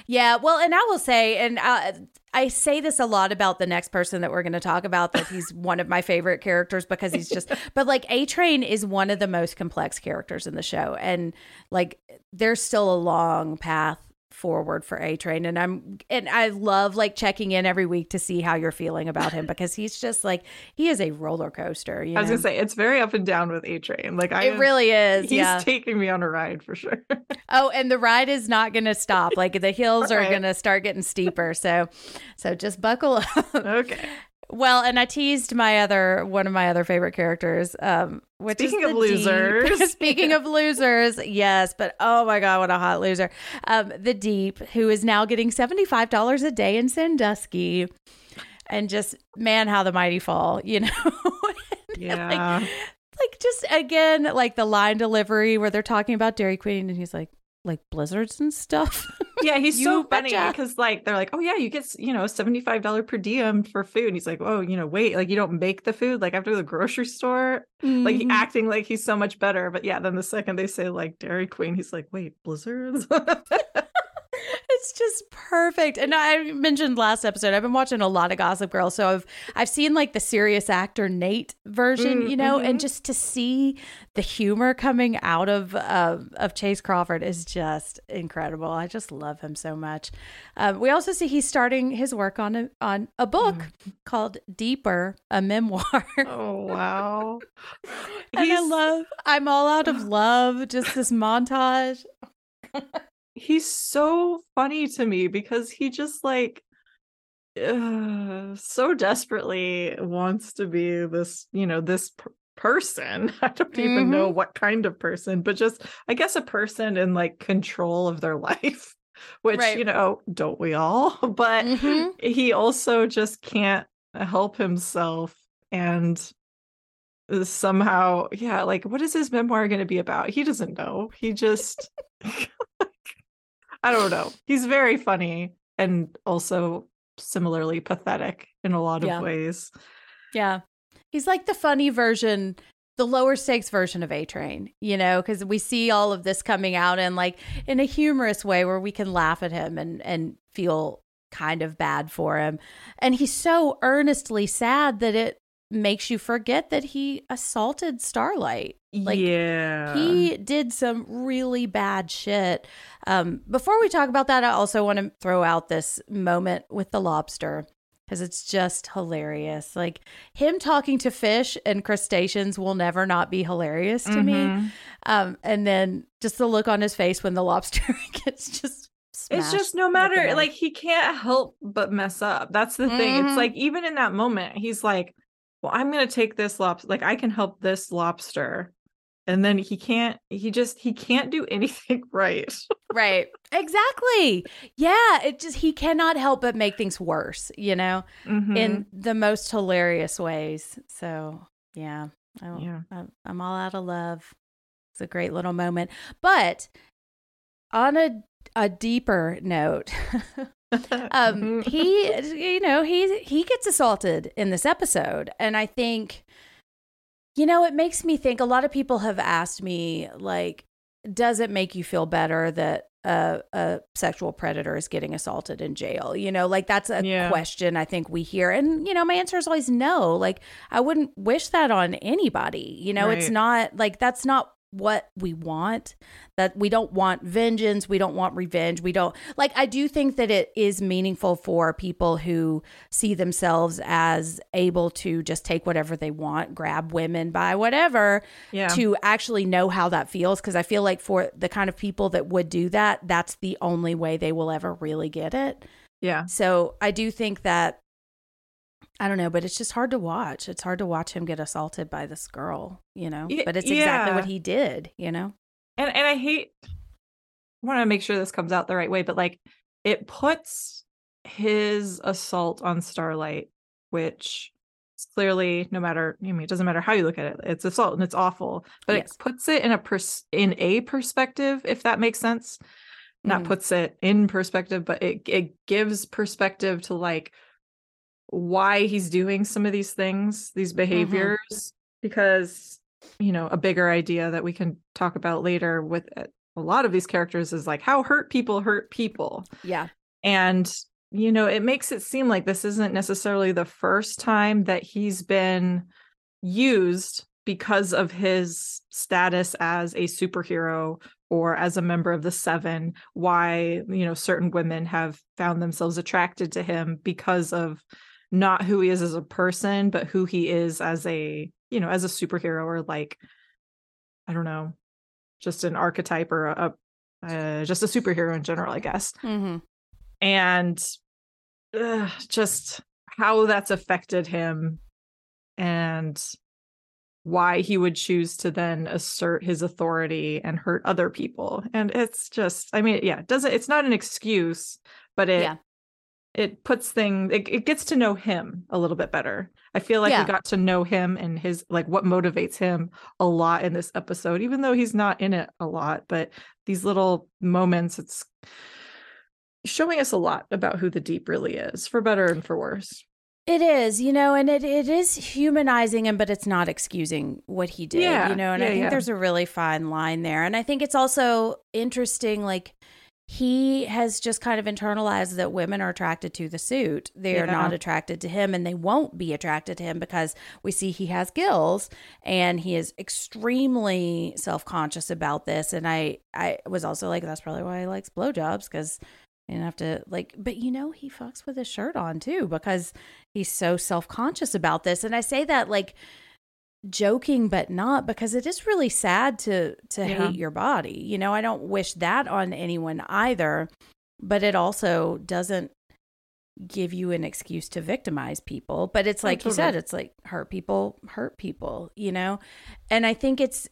Yeah, well, and I will say, and uh, I say this a lot about the next person that we're going to talk about, that he's <laughs> one of my favorite characters because he's just, but like A Train is one of the most complex characters in the show. And like, there's still a long path forward for A Train. And I'm, and I love like checking in every week to see how you're feeling about him because he's just like, he is a roller coaster. You I was know? gonna say it's very up and down with A Train. Like I it am- really is. he's yeah. taking me on a ride for sure. <laughs> Oh, and the ride is not going to stop. Like the hills are Right. going to start getting steeper. So, so just buckle up. okay. Well, and I teased my other one of my other favorite characters, um, which Speaking is of the Deep. losers. <laughs> Speaking of losers, yes, but oh my god, what a hot loser! Um, the Deep, who is now getting seventy five dollars a day in Sandusky, and just man, how the mighty fall, you know. <laughs> Yeah. like, like just again, like the line delivery where they're talking about Dairy Queen, and he's like, like blizzards and stuff. <laughs> Yeah, he's You so funny because like they're like, oh yeah, you get you know seventy five dollar per diem for food. And he's like, oh, you know, wait, like you don't make the food. Like after the grocery store, like Mhm. acting like he's so much better. But yeah, then the second they say like Dairy Queen, he's like, wait, blizzards. <laughs> it's just perfect. And I mentioned last episode, I've been watching a lot of Gossip Girl, so I've I've seen like the serious actor Nate version, Mm, you know, and just to see the humor coming out of uh, of Chace Crawford is just incredible. I just love him so much. Um, we also see he's starting his work on a, on a book Mm. called Deeper, a memoir. Oh wow. <laughs> and I love I'm all out of love. Just this montage. <laughs> he's so funny to me because he just like uh, so desperately wants to be this you know this person. <laughs> I don't even know what kind of person but just i guess a person in like control of their <laughs> life which Right. you know don't we all? <laughs> But Mhm. he also just can't help himself and somehow yeah like what is his memoir going to be about? He doesn't know. He just i don't know he's very funny and also similarly pathetic in a lot of Yeah. ways Yeah. He's like the funny version, the lower stakes version of A Train, you know, because we see all of this coming out in like in a humorous way where we can laugh at him and and feel kind of bad for him. And he's so earnestly sad that it makes you forget that he assaulted Starlight. Like, yeah He did some really bad shit. Um, before we talk about that, I also want to throw out this moment with the lobster because it's just hilarious. Like him talking to fish and crustaceans will never not be hilarious to me. Mhm. Um, and then just the look on his face when the lobster <laughs> gets just. it's just no matter like he can't help but mess up that's the thing Mhm. it's like even in that moment he's like well i'm gonna take this lobster like i can help this lobster and then he can't he just he can't do <laughs> anything right right, exactly. Yeah, it just he cannot help but make things worse. You know. Mhm. in the most hilarious ways. So yeah, I, Yeah. I'm, I'm all out of love. It's a great little moment. But on a a deeper note, <laughs> um, <laughs> he you know he he gets assaulted in this episode, and I think you know it makes me think. A lot of people have asked me like, does it make you feel better that a, a sexual predator is getting assaulted in jail? You know, like that's a Yeah. question I think we hear, and you know, my answer is always no. Like I wouldn't wish that on anybody. You know, it's not like that's not what we want that we don't want vengeance we don't want revenge we don't like i do think that it is meaningful for people who see themselves as able to just take whatever they want grab women by whatever yeah. to actually know how that feels because i feel like for the kind of people that would do that that's the only way they will ever really get it. Yeah. So i do think that i don't know but it's just hard to watch it's hard to watch him get assaulted by this girl you know but it's exactly yeah. what he did you know and and i hate i want to make sure this comes out the right way but like it puts his assault on starlight which clearly no matter i mean it doesn't matter how you look at it it's assault and it's awful but Yes. it puts it in a pers- in a perspective if that makes sense not Mhm. puts it in perspective but it it gives perspective to like why he's doing some of these things these behaviors because you know a bigger idea that we can talk about later with uh, a lot of these characters is like how hurt people hurt people. Yeah. And you know it makes it seem like this isn't necessarily the first time that he's been used because of his status as a superhero or as a member of the seven why you know certain women have found themselves attracted to him because of not who he is as a person but who he is as a you know as a superhero or like i don't know just an archetype or a, uh, just a superhero in general i guess mm-hmm. and ugh, just how that's affected him and why he would choose to then assert his authority and hurt other people and it's just i mean yeah it doesn't it's not an excuse but it Yeah. It puts things it, it gets to know him a little bit better i feel like Yeah. we got to know him and his like what motivates him a lot in this episode even though he's not in it a lot but these little moments it's showing us a lot about who the deep really is for better and for worse It is, you know, and it, it is humanizing him, but it's not excusing what he did, Yeah, you know, and I think yeah. there's a really fine line there. And I think it's also interesting, like, he has just kind of internalized that women are attracted to the suit. They are Yeah. not attracted to him and they won't be attracted to him because we see he has gills and he is extremely self-conscious about this and I I was also like that's probably why he likes blowjobs cuz you have to like but you know he fucks with his shirt on too because he's so self-conscious about this and I say that like joking but not because it is really sad to to Yeah. hate your body. You know, I don't wish that on anyone either, but it also doesn't give you an excuse to victimize people. But it's Oh, like you said, it's like hurt people hurt people, you know? And I think it's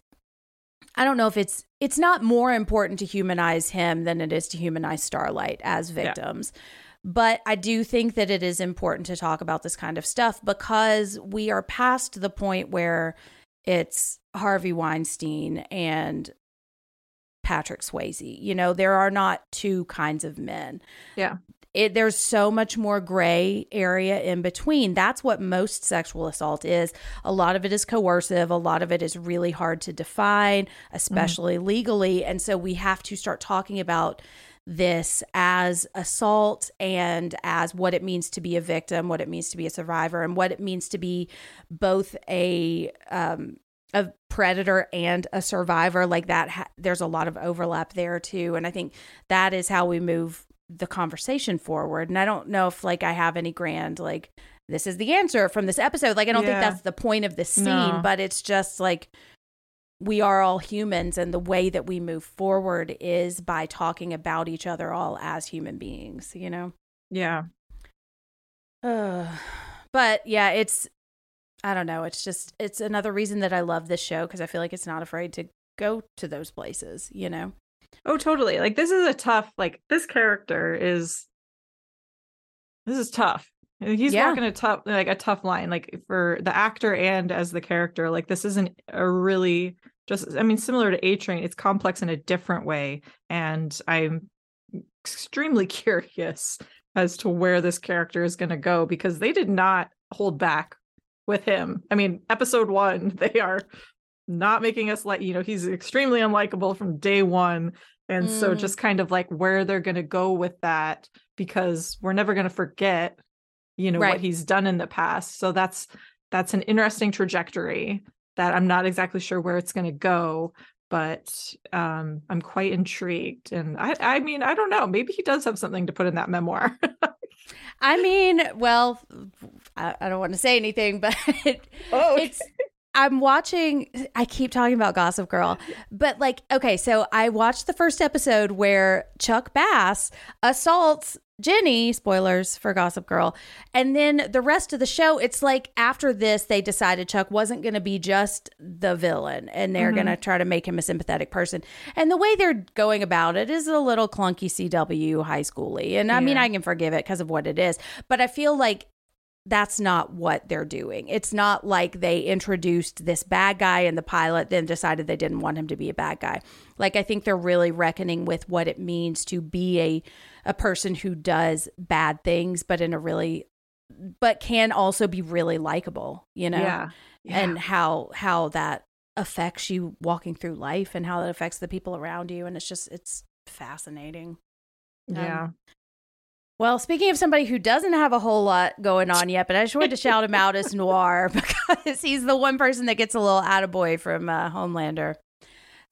I don't know if it's it's not more important to humanize him than it is to humanize Starlight as victims. But I do think that it is important to talk about this kind of stuff because we are past the point where it's Harvey Weinstein and Patrick Swayze. You know, there are not two kinds of men. Yeah. It, there's so much more gray area in between. That's what most sexual assault is. A lot of it is coercive. A lot of it is really hard to define, mm-hmm. especially legally. And so we have to start talking about this as assault and as what it means to be a victim, what it means to be a survivor, and what it means to be both a um, a predator and a survivor. Like that, ha- there's a lot of overlap there too, and I think that is how we move the conversation forward. And I don't know if like I have any grand like this is the answer from this episode. Like I don't think that's the point of this scene, No. but it's just like we are all humans and the way that we move forward is by talking about each other all as human beings you know Yeah. uh, <sighs> but yeah it's i don't know it's just it's another reason that i love this show because i feel like it's not afraid to go to those places you know Oh, totally. Like this is a tough. Like this character is. This is tough. He's Yeah. walking a tough, like a tough line, like for the actor and as the character. Like this isn't a really just. I mean, similar to A Train, it's complex in a different way, and I'm extremely <laughs> curious as to where this character is going to go because they did not hold back with him. I mean, episode one, <laughs> they are not making us like you know he's extremely unlikable from day one and so Mm. just kind of like where they're going to go with that because we're never going to forget you know Right. what he's done in the past so that's that's an interesting trajectory that. I'm not exactly sure where it's going to go but um i'm quite intrigued and i i mean i don't know maybe he does have something to put in that memoir. I mean well i, I don't want to say anything <laughs> but oh it's I'm watching I keep talking about Gossip Girl, but like okay, so I watched the first episode where Chuck Bass assaults Jenny, spoilers for Gossip Girl. And then the rest of the show, it's like after this they decided Chuck wasn't going to be just the villain and they're mm-hmm. going to try to make him a sympathetic person. And the way they're going about it is a little clunky CW high schooly. And I mean, I can forgive it because of what it is, but I feel like that's not what they're doing. It's not like they introduced this bad guy in the pilot, then decided they didn't want him to be a bad guy. Like I think they're really reckoning with what it means to be a a person who does bad things, but in a really but can also be really likable, you know? yeah And how how that affects you walking through life and how that affects the people around you. And it's just it's fascinating. Um, yeah Well, speaking of somebody who doesn't have a whole lot going on yet, but I just wanted to shout him out as Noir <laughs> because he's the one person that gets a little attaboy from uh, Homelander.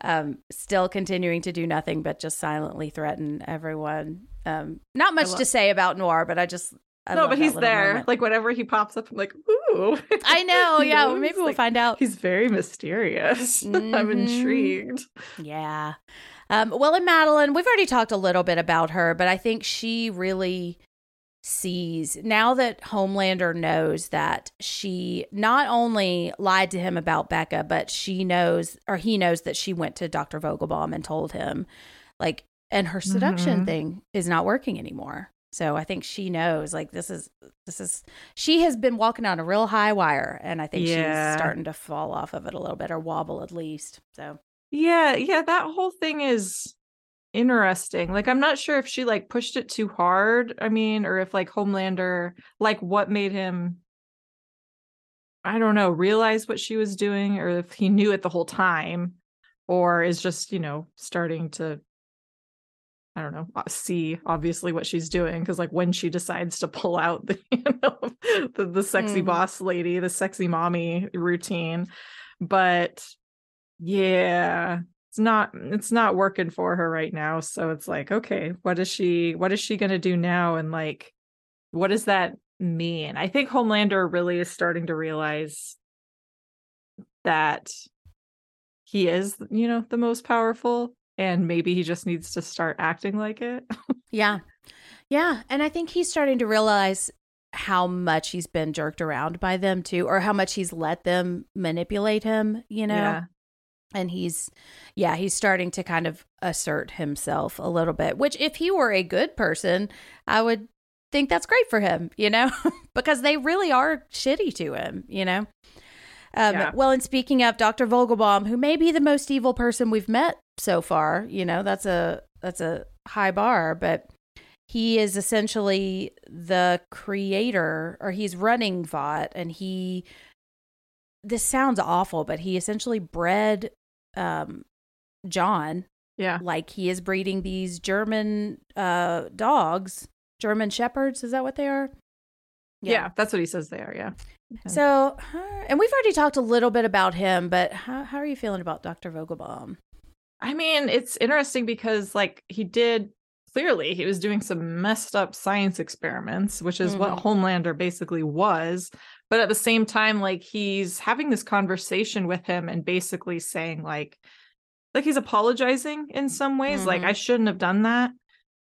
Um, still continuing to do nothing but just silently threaten everyone. Um, not much love- to say about Noir, but I just I no but he's there moment. like whenever he pops up i'm like ooh I know, <laughs> yeah. knows, maybe we'll like, find out. He's very mysterious. <laughs> I'm Mhm. intrigued. Yeah. Um, well, in Madelyn, we've already talked a little bit about her, but I think she really sees now that Homelander knows that she not only lied to him about Becca, but she knows or he knows that she went to Dr. Vogelbaum and told him, like, and her seduction Mhm. thing is not working anymore. So I think she knows, like, this is this is she has been walking on a real high wire, and I think Yeah. she's starting to fall off of it a little bit or wobble at least. So. Yeah, yeah, that whole thing is interesting. Like I'm not sure if she like pushed it too hard. I mean, or if like Homelander like what made him I don't know, realize what she was doing or if he knew it the whole time or is just, you know, starting to I don't know, uh, see obviously what she's doing because like when she decides to pull out the <laughs> you know the, the sexy Mhm. boss lady, the sexy mommy routine, but yeah, it's not it's not working for her right now. So it's like, okay, what is she what is she gonna do now? And like, what does that mean? I think Homelander really is starting to realize that he is, you know, the most powerful and maybe he just needs to start acting like it. <laughs> Yeah. Yeah. And I think he's starting to realize how much he's been jerked around by them too, or how much he's let them manipulate him, you know? Yeah. And he's, yeah, he's starting to kind of assert himself a little bit, which if he were a good person, I would think that's great for him, you know, <laughs> because they really are shitty to him, you know? Um, Yeah. Well, and speaking of Dr. Vogelbaum, who may be the most evil person we've met so far, you know, that's a that's a high bar, but he is essentially the creator, or he's running Vought, and he. This sounds awful, but he essentially bred um, John Yeah. like he is breeding these German uh, dogs, German shepherds. Is that what they are? Yeah. that's what he says they are. Yeah. So, uh, and we've already talked a little bit about him, but how, how are you feeling about Dr. Vogelbaum? I mean, it's interesting because like he did clearly he was doing some messed up science experiments, which is what Homelander basically was. But at the same time, like he's having this conversation with him and basically saying like like he's apologizing in some ways, like Mhm. I shouldn't have done that.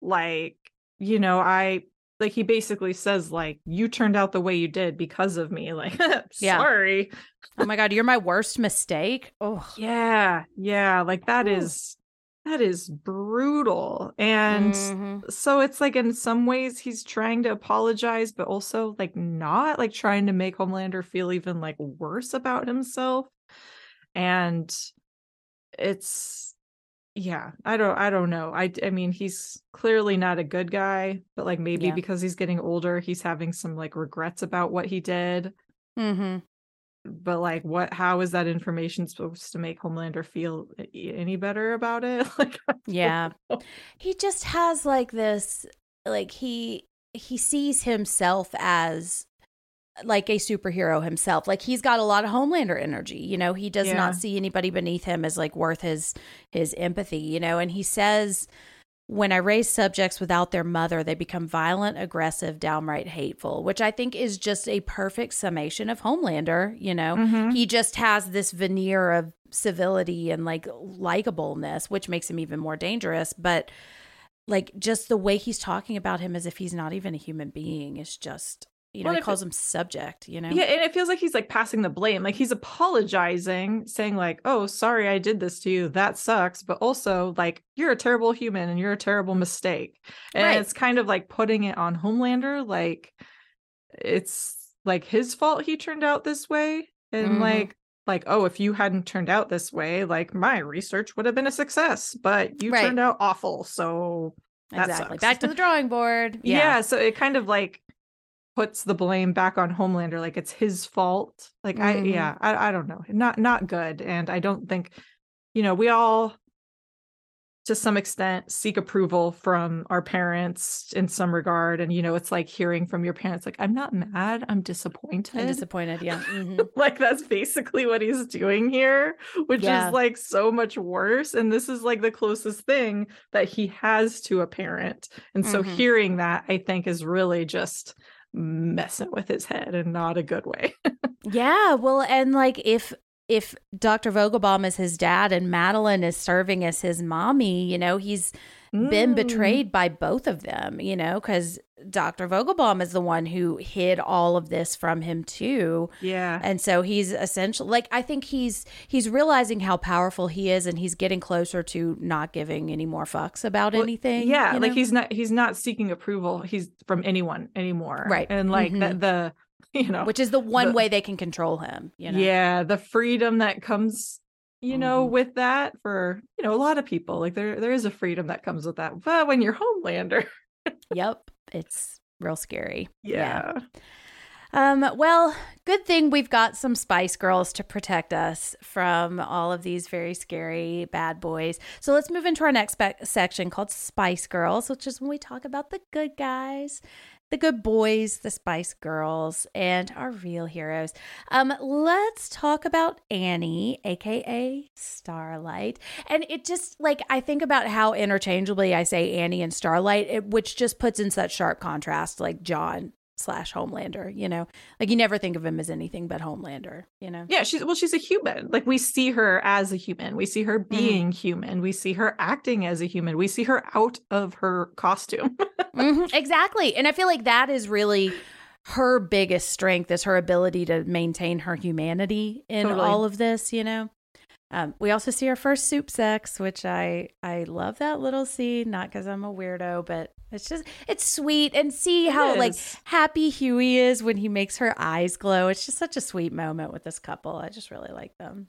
Like, you know, I like he basically says like you turned out the way you did because of me. <laughs> Like, sorry. Oh my God, you're my worst mistake. Oh, Yeah, yeah, like that Ooh. is that is brutal. And Mhm. so it's like in some ways he's trying to apologize, but also like not like trying to make Homelander feel even like worse about himself. And it's yeah, I don't I don't know. I I mean he's clearly not a good guy, but like maybe Yeah. because he's getting older, he's having some like regrets about what he did Mhm. But like what how is that information supposed to make homelander feel any better about it <laughs> like Yeah. know. he just has like this like he he sees himself as like a superhero himself like he's got a lot of homelander energy you know he does Yeah. not see anybody beneath him as like worth his his empathy you know and he says when i raise subjects without their mother they become violent aggressive downright hateful which i think is just a perfect summation of homelander you know Mhm. he just has this veneer of civility and like likableness which makes him even more dangerous but like just the way he's talking about him as if he's not even a human being is just you know Well, he calls it- him subject you know yeah and it feels like he's like passing the blame like he's apologizing saying like oh sorry i did this to you that sucks but also like you're a terrible human and you're a terrible mistake and Right. it's kind of like putting it on homelander like it's like his fault he turned out this way and Mhm. like like oh if you hadn't turned out this way like my research would have been a success but you Right. turned out awful so that exactly sucks. back to the drawing board <laughs> yeah. yeah, so it kind of like puts the blame back on homelander like it's his fault like i Mhm. yeah I, I don't know not not good and i don't think you know we all to some extent seek approval from our parents in some regard and you know it's like hearing from your parents like i'm not mad i'm disappointed i'm disappointed yeah mhm. <laughs> like that's basically what he's doing here which Yeah. is like so much worse and this is like the closest thing that he has to a parent and so Mhm. hearing that i think is really just messing with his head and not a good way. <laughs> Yeah well and like if if dr vogelbaum is his dad and madelyn is serving as his mommy you know he's been Mm. betrayed by both of them, you know, because Dr. Vogelbaum is the one who hid all of this from him too. yeah And so he's essentially like I think he's he's realizing how powerful he is and he's getting closer to not giving any more fucks about Well, anything. yeah you like he's not he's not seeking approval he's from anyone anymore Right. and like Mhm. the, the <laughs> you know which is the one the- way they can control him, you know. yeah the freedom that comes you know Mhm. with that for you know a lot of people like there there is a freedom that comes with that but when you're homelander <laughs> Yep. It's real scary. yeah Um, well, good thing we've got some Spice Girls to protect us from all of these very scary bad boys. So let's move into our next spe- section called Spice Girls, which is when we talk about the good guys the good boys, the Spice Girls, and our real heroes. Um, let's talk about Annie, aka Starlight. And it just like I think about how interchangeably I say Annie and Starlight, it, which just puts in such sharp contrast, like John slash Homelander, you know? Like you never think of him as anything but Homelander, you know? Yeah, she's well, she's a human. Like we see her as a human. We see her Mm-hmm. being human. We see her acting as a human. We see her out of her costume. <laughs> Mhm, exactly. And I feel like that is really her biggest strength is her ability to maintain her humanity in Totally. all of this, you know? Um, we also see our first supe sex, which I I love that little scene. Not because I'm a weirdo, but it's just it's sweet and see how like happy Hughie is when he makes her eyes glow. It's just such a sweet moment with this couple. I just really like them.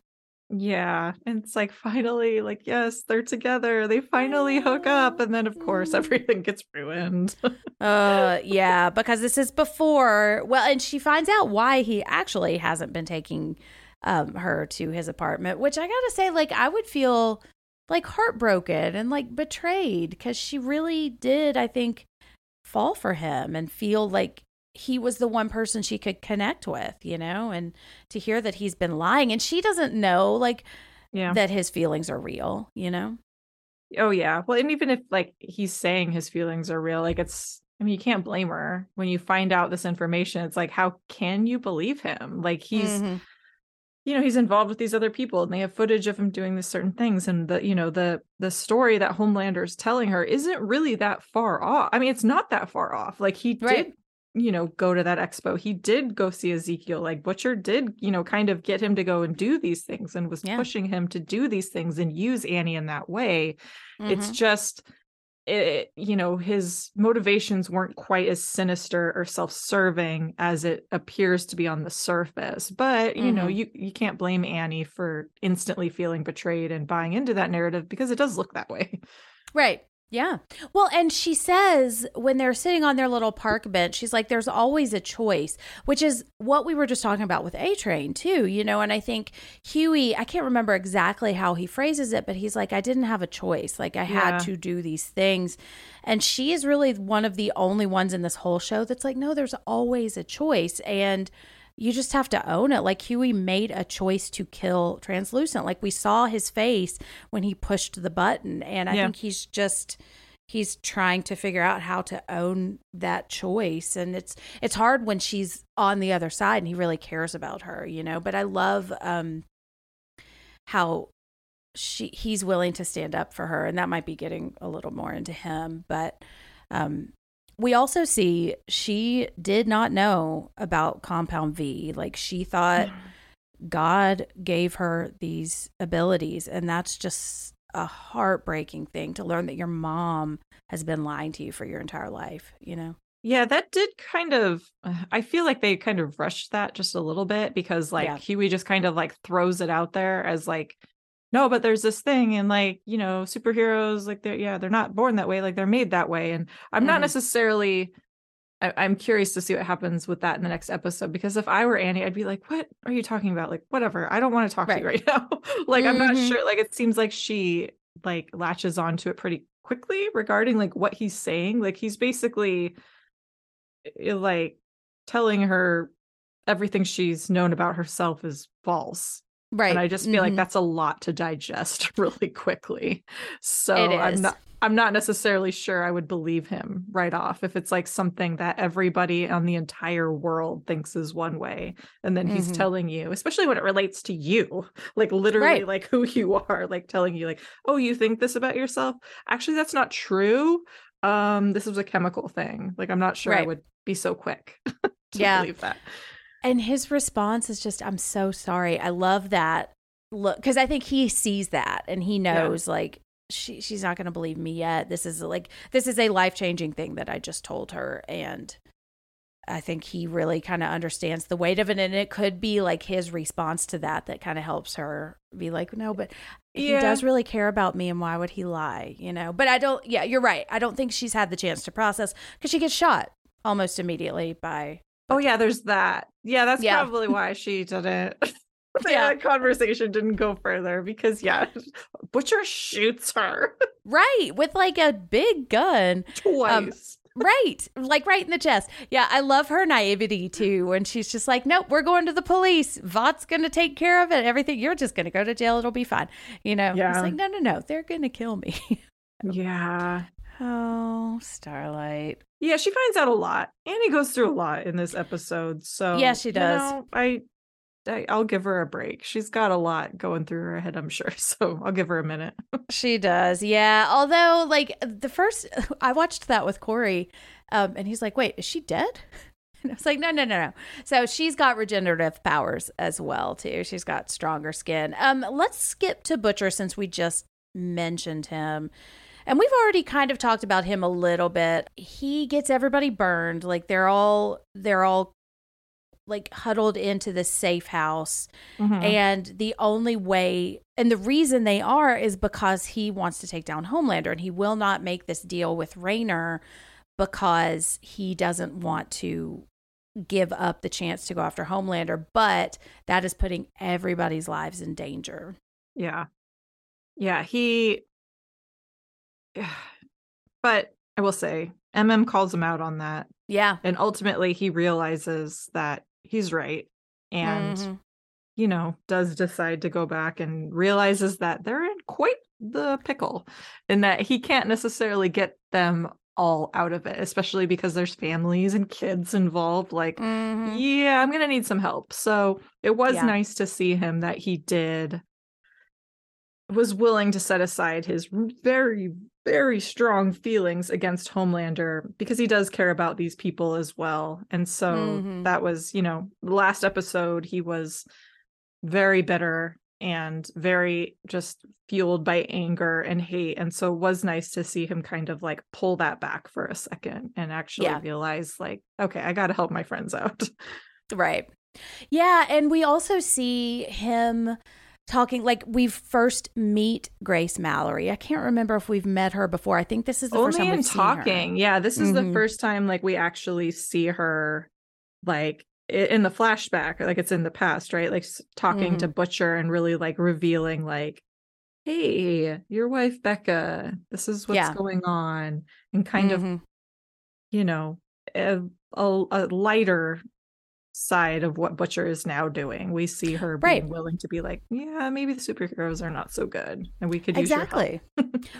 yeah. And it's like finally, like, yes, they're together. They finally hook up. And then of course everything gets ruined. Uh, yeah, because this is before. Well, and she finds out why he actually hasn't been taking um her to his apartment, which I gotta say, like, I would feel like heartbroken and like betrayed because she really did, I think, fall for him and feel like he was the one person she could connect with, you know, and to hear that he's been lying and she doesn't know, like, yeah. that his feelings are real, you know? Oh yeah. Well, and even if like he's saying his feelings are real, like it's I mean, you can't blame her when you find out this information. It's like, how can you believe him? Like he's Mhm. You know, he's involved with these other people and they have footage of him doing these certain things. And the, you know, the the story that Homelander is telling her isn't really that far off. I mean, it's not that far off. Like he Right. did you know, go to that expo. He did go see Ezekiel. Like Butcher did, you know, kind of get him to go and do these things and was Yeah. pushing him to do these things and use Annie in that way. It's Mhm. just it, you know, his motivations weren't quite as sinister or self-serving as it appears to be on the surface. But, you know, Mhm. you you can't blame Annie for instantly feeling betrayed and buying into that narrative because it does look that way. Right. Yeah. Well, and she says when they're sitting on their little park bench, she's like, there's always a choice, which is what we were just talking about with A Train, too, you know. And I think Hughie, I can't remember exactly how he phrases it, but he's like, I didn't have a choice. Like, I Yeah. had to do these things. And she is really one of the only ones in this whole show that's like, no, there's always a choice. And you just have to own it. Like Hughie made a choice to kill Translucent. Like we saw his face when he pushed the button. And I Yeah. think he's just he's trying to figure out how to own that choice. And it's it's hard when she's on the other side and he really cares about her, you know. But I love um how she he's willing to stand up for her. And that might be getting a little more into him. But um we also see she did not know about compound V. Like she thought mm. God gave her these abilities, and that's just a heartbreaking thing to learn that your mom has been lying to you for your entire life, you know? Yeah, that did kind of <sighs> I feel like they kind of rushed that just a little bit because like Yeah. Hughie just kind of like throws it out there as like no, but there's this thing and like, you know, superheroes like they're yeah, they're not born that way, like they're made that way and I'm not Mhm. necessarily I, I'm curious to see what happens with that in the next episode because if I were Annie, I'd be like, "What are you talking about? Like, whatever. I don't want to talk to you right <laughs> now." like, I'm not Mhm. sure. Like, it seems like she like latches onto it pretty quickly regarding like what he's saying. Like, he's basically eh, like telling her everything she's known about herself is false. Right. And I just feel like Mhm. that's a lot to digest <laughs> really quickly. So I'm not I'm not necessarily sure I would believe him right off if it's like something that everybody on the entire world thinks is one way and then he's Mhm. telling you, especially when it relates to you, <laughs> like literally Right. like who you are, like telling you like, "Oh, you think this about yourself? Actually, that's not true. Um this was a chemical thing." Like I'm not sure I would be so quick <laughs> to Yeah. believe that. And his response is just, I'm so sorry. I love that look because I think he sees that and he Yeah. knows like she she's not gonna believe me yet. This is like this is a life changing thing that I just told her. And I think he really kind of understands the weight of it. And it could be like his response to that that kind of helps her be like, no, but he Yeah. does really care about me and why would he lie? You know? But I don't yeah, you're right. I don't think she's had the chance to process because she gets shot almost immediately by Oh yeah, there's that. Yeah, that's Yeah. probably why she didn't. <laughs> <laughs> Yeah. conversation didn't go further because yeah, <laughs> Butcher shoots her Right, with like a big gun. Um, twice. Right, like right in the chest. Yeah, I love her naivety too. When she's just like, "Nope, we're going to the police. Vought's going to take care of it. Everything. You're just going to go to jail. It'll be fine." You know. It's Yeah. like, no, no, no. They're going to kill me. yeah. Oh, Starlight. Yeah, she finds out a lot. Annie goes through a lot in this episode. So Yeah, she you does. know, I, I I'll give her a break. She's got a lot going through her head, I'm sure. <laughs> So I'll give her a minute. <laughs> She does. Yeah. Although, like the first, <laughs> I watched that with Corey, um, and he's like, "Wait, is she dead?" And I was like, "No, no, no, no." So she's got regenerative powers as well too. She's got stronger skin. Um, let's skip to Butcher since we just mentioned him. And we've already kind of talked about him a little bit. He gets everybody burned. Like they're all they're all like huddled into this safe house. Mhm. And the only way, and the reason they are is because he wants to take down Homelander and he will not make this deal with Raynor because he doesn't want to give up the chance to go after Homelander. But that is putting everybody's lives in danger. Yeah. Yeah, he but I will say MM calls him out on that Yeah. and ultimately he realizes that he's right and Mhm. you know does decide to go back and realizes that they're in quite the pickle and that he can't necessarily get them all out of it especially because there's families and kids involved like Mhm. yeah i'm gonna need some help so it was Yeah. nice to see him that he did was willing to set aside his very very strong feelings against homelander because he does care about these people as well and so Mhm. that was you know the last episode he was very bitter and very just fueled by anger and hate and so it was nice to see him kind of like pull that back for a second and actually Yeah. realize like okay i got to help my friends out Right. Yeah. And we also see him talking like we first meet Grace Mallory. I can't remember if we've met her before. I think this is the first only time in we've seen her. talking yeah this is the Mhm. first time like we actually see her like in the flashback like it's in the past right like talking Mm-hmm. to butcher and really like revealing like hey your wife becca this is what's Yeah. going on and kind of Mhm. you know a, a, a lighter side of what butcher is now doing we see her Right. being willing to be like yeah maybe the superheroes are not so good and we could use your help." Exactly.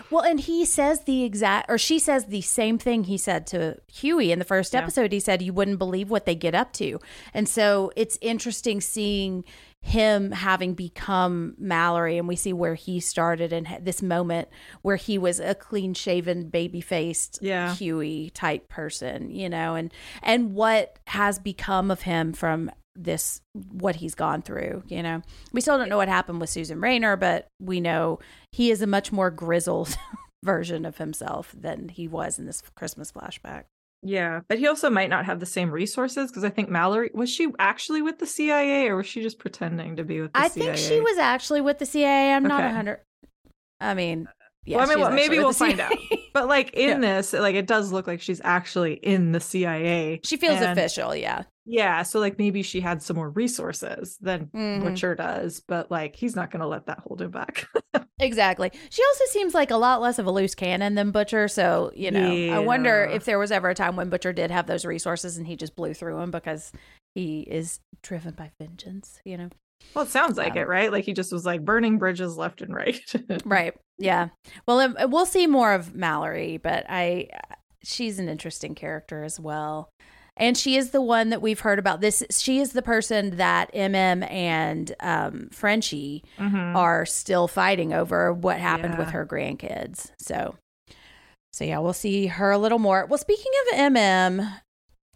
well, and he says the exact, or she says the same thing he said to Hughie in the first Yeah. episode. He said, You wouldn't believe what they get up to. And so it's interesting seeing him having become Mallory, and we see where he started and this moment where he was a clean shaven, baby faced Yeah. Hughie type person, you know, and and what has become of him from this what he's gone through you know we still don't know what happened with susan raynor but we know he is a much more grizzled <laughs> version of himself than he was in this christmas flashback Yeah, but he also might not have the same resources because I think Mallory was she actually with the CIA or was she just pretending to be with the i CIA? think she was actually with the cia i'm not Okay. a hundred i mean yeah, well, I mean, well, maybe we'll find out. <laughs> But like in Yeah. this, like it does look like she's actually in the CIA. she feels and- official yeah Yeah, so like maybe she had some more resources than Mhm. Butcher does, but like he's not going to let that hold him back. <laughs> Exactly. She also seems like a lot less of a loose cannon than Butcher. So, you know, I wonder if there was ever a time when Butcher did have those resources and he just blew through them because he is driven by vengeance, you know? Well, it sounds like Um, it, right? Like he just was like burning bridges left and right. <laughs> Right. Yeah. Well, um, we'll see more of Mallory, but I, she's an interesting character as well. And she is the one that we've heard about. This, she is the person that MM and um, Frenchie Mhm. are still fighting over what happened with her grandkids. So, so yeah, we'll see her a little more. Well, speaking of MM,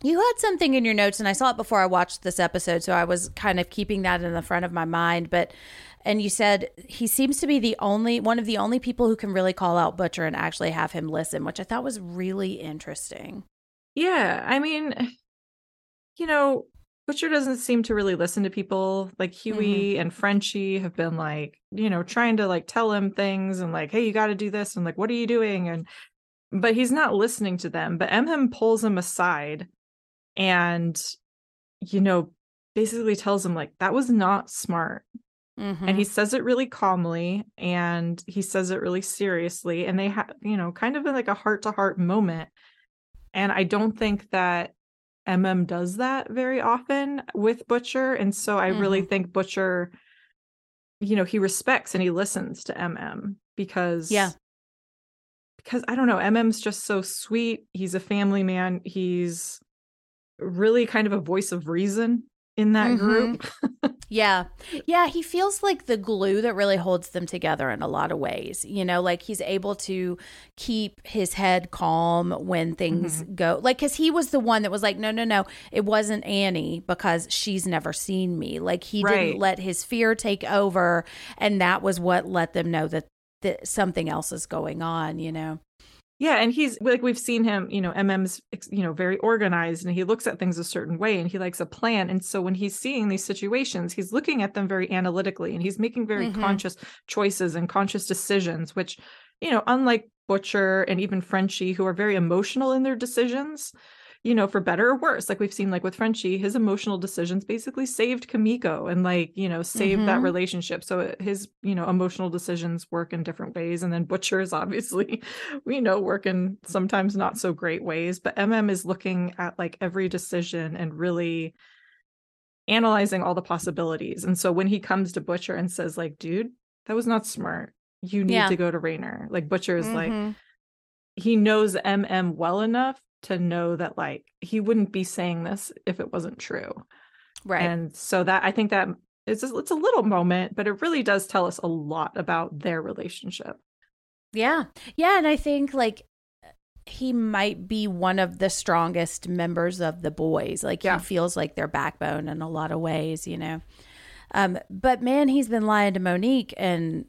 you had something in your notes, and I saw it before I watched this episode, so I was kind of keeping that in the front of my mind. But, and you said he seems to be the only one of the only people who can really call out Butcher and actually have him listen, which I thought was really interesting. Yeah, I mean, you know, Butcher doesn't seem to really listen to people. Like Hughie mm-hmm. and Frenchie have been like, you know, trying to like tell him things and like, hey, you got to do this and like, what are you doing? And but he's not listening to them. But Emhem pulls him aside and you know, basically tells him like that was not smart. Mhm. And he says it really calmly and he says it really seriously and they have, you know, kind of like a heart to heart moment. And I don't think that MM does that very often with Butcher and so I really think Butcher you know, he respects and he listens to MM because Yeah. because I don't know, MM's just so sweet. He's a family man. He's really kind of a voice of reason in that Mhm. group. <laughs> Yeah. Yeah. He feels like the glue that really holds them together in a lot of ways. You know, like he's able to keep his head calm when things go, like, because he was the one that was like, no, no, no, it wasn't Annie because she's never seen me. Like, he Right. didn't let his fear take over. And that was what let them know that, that something else is going on, you know? Yeah, and he's like we've seen him, you know, MM's you know, very organized and he looks at things a certain way and he likes a plan. And so when he's seeing these situations, he's looking at them very analytically and he's making very Mhm. conscious choices and conscious decisions, which, you know, unlike Butcher and even Frenchie, who are very emotional in their decisions, you know, for better or worse. Like we've seen, like with Frenchie, his emotional decisions basically saved Kimiko and like, you know, saved that Mhm. relationship. So his, you know, emotional decisions work in different ways. And then Butcher's obviously, <laughs> we know, work in sometimes not so great ways. But MM is looking at like every decision and really analyzing all the possibilities. And so when he comes to Butcher and says, like, dude, that was not smart. You need Yeah. to go to Raynor. Like Butcher is like, Mhm. he knows MM well enough to know that like he wouldn't be saying this if it wasn't true. right. And so that I think that it's a, it's a little moment, but it really does tell us a lot about their relationship. Yeah. Yeah. And I think like he might be one of the strongest members of the boys. Like Yeah. he feels like their backbone in a lot of ways, you know. Um, but man, he's been lying to Monique and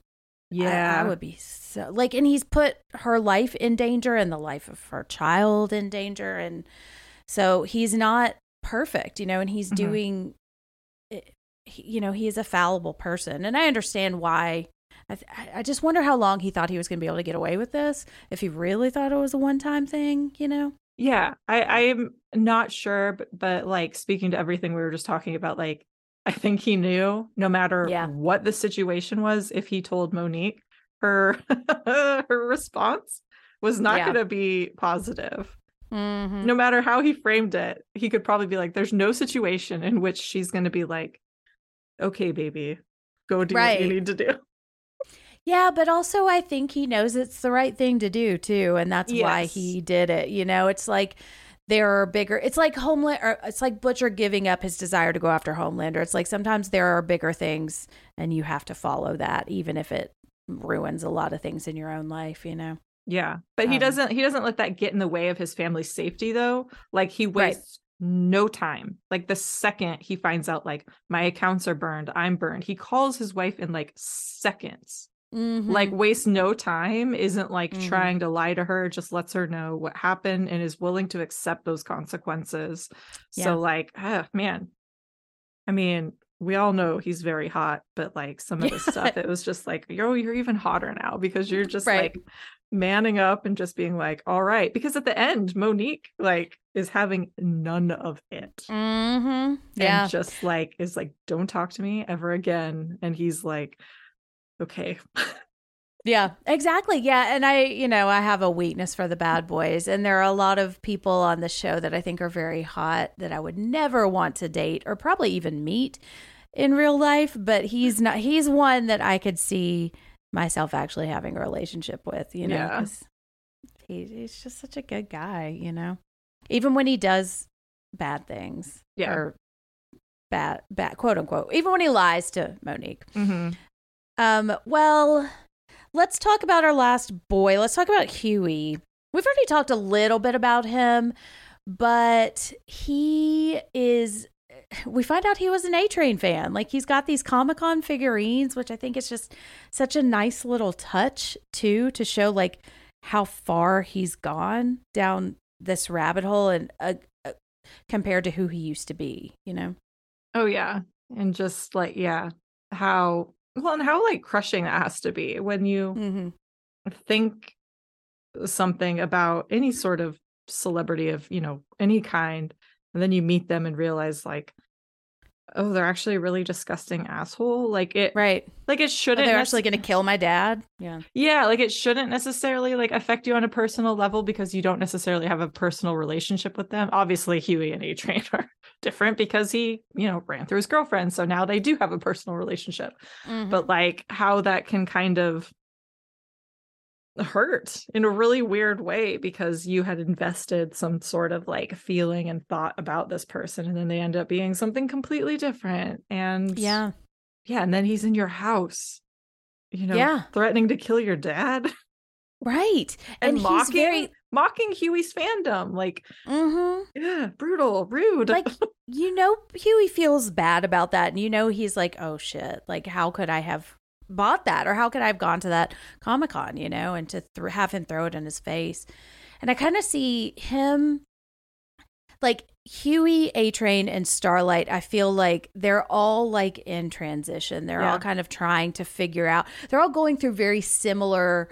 I- I, would be so like and he's put her life in danger and the life of her child in danger and so he's not perfect, you know, and he's Mhm. doing you know, he is a fallible person and I understand why I, th- I- just wonder how long he thought he was going to be able to get away with this. If he really thought it was a one-time thing, you know. Yeah, I I am not sure, but, but like speaking to everything we were just talking about, like I think he knew no matter Yeah. what the situation was, if he told Monique, her <laughs> her response was not Yeah. going to be positive. Mm-hmm. No matter how he framed it, he could probably be like, "There's no situation in which she's going to be like, okay, baby, go do what you need to do." Yeah, but also I think he knows it's the right thing to do too, and that's why he did it. You know, it's like there are bigger. It's like Homeland, or it's like Butcher giving up his desire to go after Homelander. It's like sometimes there are bigger things, and you have to follow that, even if it ruins a lot of things in your own life. You know. Yeah, but he Um, doesn't he doesn't let that get in the way of his family's safety though. Like he Right. wastes no time. Like the second he finds out like my accounts are burned, I'm burned. He calls his wife in like seconds. Mhm. Like waste no time, isn't like Mhm. trying to lie to her, just lets her know what happened and is willing to accept those consequences. Yeah. So like, ah, man. I mean, we all know he's very hot, but like some of the stuff, <laughs> it was just like, yo, you're even hotter now because you're just Right. like manning up and just being like, all right. Because at the end, Monique like is having none of it. Mm-hmm. Yeah. And just like is like, don't talk to me ever again. And he's like, okay. Yeah, exactly. Yeah. And I, you know, I have a weakness for the bad boys. And there are a lot of people on the show that I think are very hot that I would never want to date or probably even meet in real life. But he's not, he's one that I could see myself actually having a relationship with, you know, Yeah. he, he's just such a good guy, you know, even when he does bad things. Yeah. Or bad, bad, quote unquote, even when he lies to Monique. hmm Um, well, let's talk about our last boy. Let's talk about Hughie. We've already talked a little bit about him, but he is we find out he was an A Train fan. Like he's got these Comic Con figurines, which I think is just such a nice little touch too to show like how far he's gone down this rabbit hole and uh, uh, compared to who he used to be. You know? Oh yeah. And just like, yeah, how well and how like crushing that has to be when you Mm-hmm. think something about any sort of celebrity of, you know, any kind, and then you meet them and realize like oh, they're actually a really disgusting asshole. Like it, right? Like it Oh, shouldn't. they're nec- actually going to kill my dad. Yeah. yeah, like it shouldn't necessarily like affect you on a personal level because you don't necessarily have a personal relationship with them. Obviously, Hughie and A Train <laughs> are different because he, you know, ran through his girlfriend, so now they do have a personal relationship. Mhm. But like how that can kind of hurt in a really weird way because you had invested some sort of like feeling and thought about this person and then they end up being something completely different and yeah. yeah and then he's in your house you know Yeah. threatening to kill your dad Right. <laughs> and, And, he's mocking very. mocking Hughie's fandom like hmm yeah brutal rude Like, <laughs> you know, Hughie feels bad about that. And you know, he's like, oh shit. Like, how could I have bought that? Or how could I have gone to that Comic Con, you know, and to th- have him throw it in his face? And I kind of see him like Hughie, A Train, and Starlight. I feel like they're all like in transition. They're Yeah. all kind of trying to figure out, they're all going through very similar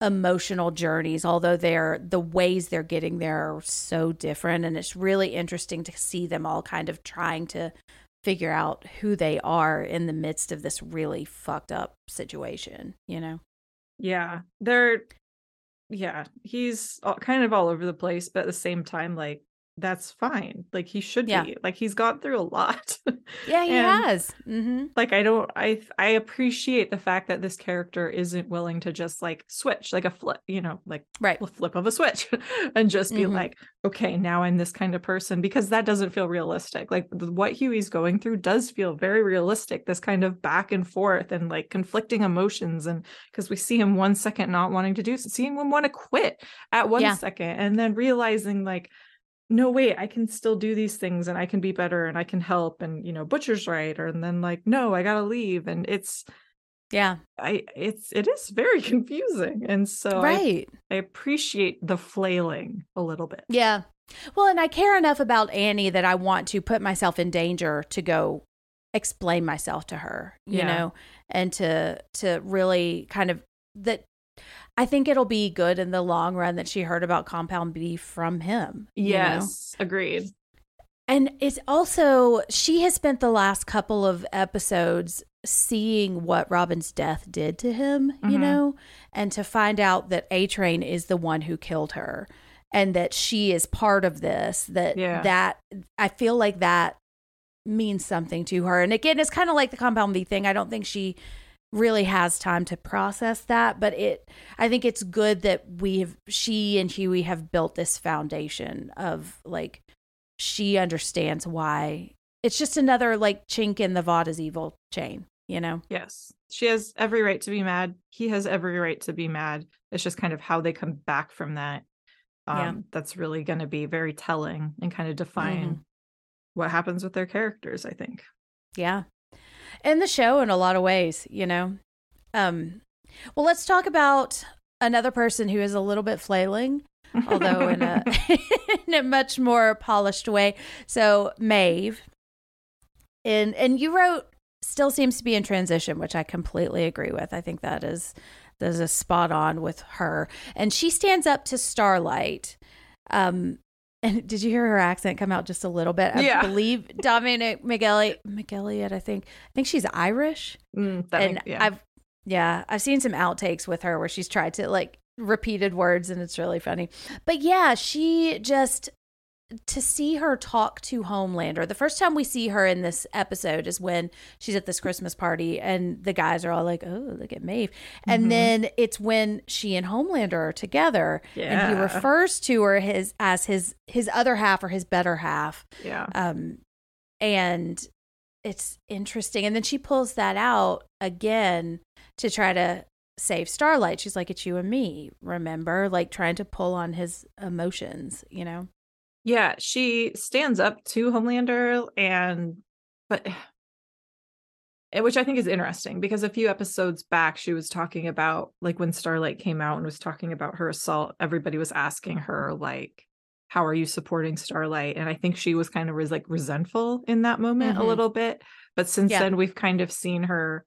emotional journeys although they're the ways they're getting there are so different and it's really interesting to see them all kind of trying to figure out who they are in the midst of this really fucked up situation you know? Yeah they're yeah he's kind of all over the place but at the same time like that's fine like he should Yeah. be like he's gone through a lot <laughs> yeah he And- has mm-hmm. like i don't i i appreciate the fact that this character isn't willing to just like switch like a flip you know like right a flip of a switch <laughs> and just be Mhm. like okay now i'm this kind of person because that doesn't feel realistic like what hughie's going through does feel very realistic this kind of back and forth and like conflicting emotions and because we see him one second not wanting to do seeing him want to quit at one second, Yeah. and then realizing like no wait i can still do these things and i can be better and i can help and you know butcher's right or and then like no i gotta leave and it's yeah. I it's it is very <laughs> confusing and so I, right. I appreciate the flailing a little bit. Yeah. Well and i care enough about annie that i want to put myself in danger to go explain myself to her you Yeah. know and to to really kind of that i think it'll be good in the long run that she heard about compound V from him you know? yes agreed And it's also, she has spent the last couple of episodes seeing what Robin's death did to him, you Mhm. know, and to find out that A Train is the one who killed her and that she is part of this, that, Yeah. that, I feel like that means something to her. And again, it's kind of like the Compound V thing. I don't think she really has time to process that but it i think it's good that we've she and hughie have built this foundation of like she understands why. It's just another like chink in the Vought is evil chain you know? Yes. She has every right to be mad. He has every right to be mad. It's just kind of how they come back from that um Yeah. that's really going to be very telling and kind of define what happens with their characters i think. Yeah and the show in a lot of ways you know um well let's talk about another person who is a little bit flailing although in a <laughs> <laughs> in a much more polished way. So Maeve, and and you wrote still seems to be in transition, which I completely agree with. I think that is that is a spot on with her, and she stands up to Starlight. Um, and did you hear her accent come out just a little bit? I Yeah. believe Dominique Migueli McElligott. I think I think she's Irish Mm, that and make- yeah. I've yeah, I've seen some outtakes with her where she's tried to like repeated words and it's really funny. But yeah, she just to see her talk to Homelander. The first time we see her in this episode is when she's at this Christmas party and the guys are all like, "Oh, look at Maeve." And Mhm. then it's when she and Homelander are together and he refers to her his as his his other half or his better half yeah um and it's interesting and then she pulls that out again to try to save starlight she's like it's you and me remember like trying to pull on his emotions you know Yeah, she stands up to Homelander and but <sighs> eh, which I think is interesting because a few episodes back she was talking about like when Starlight came out and was talking about her assault, everybody was asking her like how are you supporting Starlight? And I think she was kind of res- like resentful in that moment a Mhm. little bit. But since Yeah. then we've kind of seen her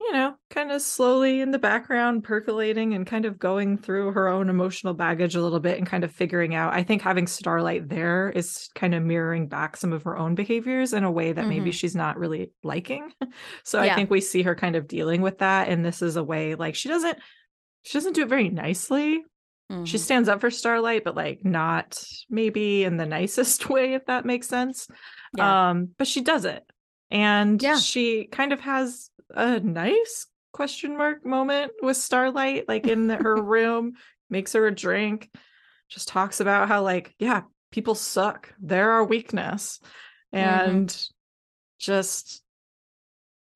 you know, kind of slowly in the background percolating and kind of going through her own emotional baggage a little bit and kind of figuring out. I think having Starlight there is kind of mirroring back some of her own behaviors in a way that mm-hmm. maybe she's not really liking. <laughs> So yeah. I think we see her kind of dealing with that. And this is a way like she doesn't she doesn't do it very nicely. Mm-hmm. She stands up for Starlight, but like not maybe in the <laughs> nicest way, if that makes sense. Yeah. Um, but she does it. And yeah. she kind of has a nice question mark moment with Starlight, like in the, her <laughs> room, makes her a drink, just talks about how, like, yeah, people suck. They're our weakness. Mm-hmm. And mm-hmm. just,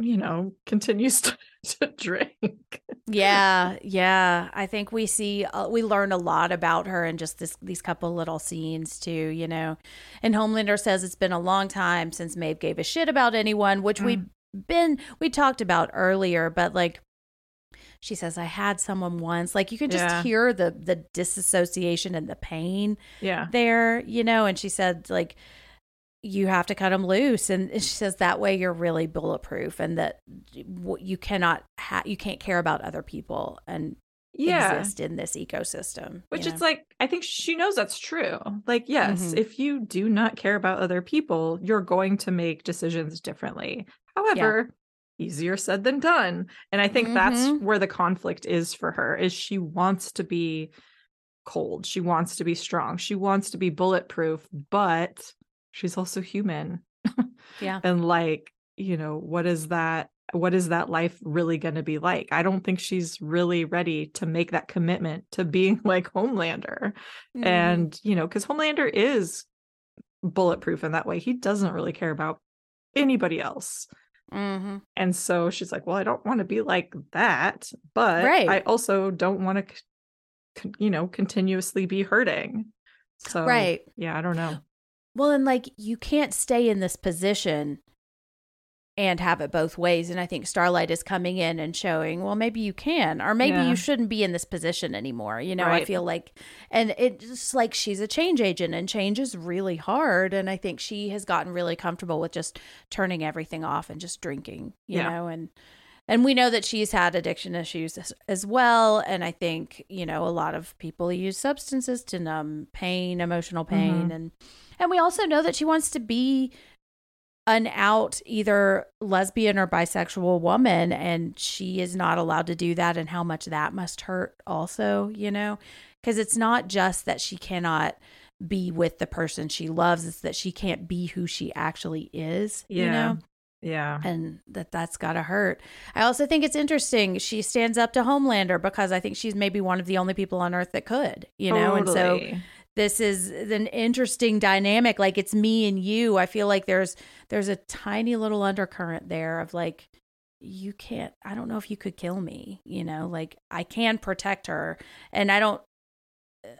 you know, continues <laughs> to, to drink. yeah, yeah. I think we see uh, we learn a lot about her in just this these couple little scenes too, you know. And Homelander says it's been a long time since Maeve gave a shit about anyone, which mm. we been we talked about earlier, but like she says I had someone once. Like you can just yeah. hear the the disassociation and the pain yeah. there, you know, and she said like you have to cut them loose and she says that way you're really bulletproof and that you cannot ha- you can't care about other people and yeah. exist in this ecosystem which is like i think she knows that's true like yes mm-hmm. if you do not care about other people you're going to make decisions differently However, yeah. easier said than done. And I think mm-hmm. that's where the conflict is for her is she wants to be cold. She wants to be strong. She wants to be bulletproof, but she's also human. yeah. and like, you know, what is that what is that life really going to be like? I don't think she's really ready to make that commitment to being <laughs> like Homelander. Mm-hmm. And, you know, cuz Homelander is bulletproof in that way. He doesn't really care about anybody else. Mm-hmm. And so she's like, Well, I don't want to be like that, but right. I also don't want to, you know, continuously be hurting. So, right. Yeah, I don't know. Well, and like you can't stay in this position and have it both ways. And I think Starlight is coming in and showing, well, maybe you can, or maybe yeah. you shouldn't be in this position anymore. You know, right. I feel like, and it's like she's a change agent and change is really hard. And I think she has gotten really comfortable with just turning everything off and just drinking, you yeah. know, and, and we know that she's had addiction issues as, as, well. And I think, you know, a lot of people use substances to numb pain, emotional pain. Mm-hmm. And, and we also know that she wants to be an out either lesbian or bisexual woman and she is not allowed to do that and how much that must hurt also you know because it's not just that she cannot be with the person she loves it's that she can't be who she actually is yeah. you know yeah. And that that's got to hurt. I also think it's interesting she stands up to Homelander because I think she's maybe one of the only people on earth that could, you know. Totally. And so this is an interesting dynamic like it's me and you. I feel like there's there's a tiny little undercurrent there of like you can't i don't know if you could kill me you know like i can protect her. And i don't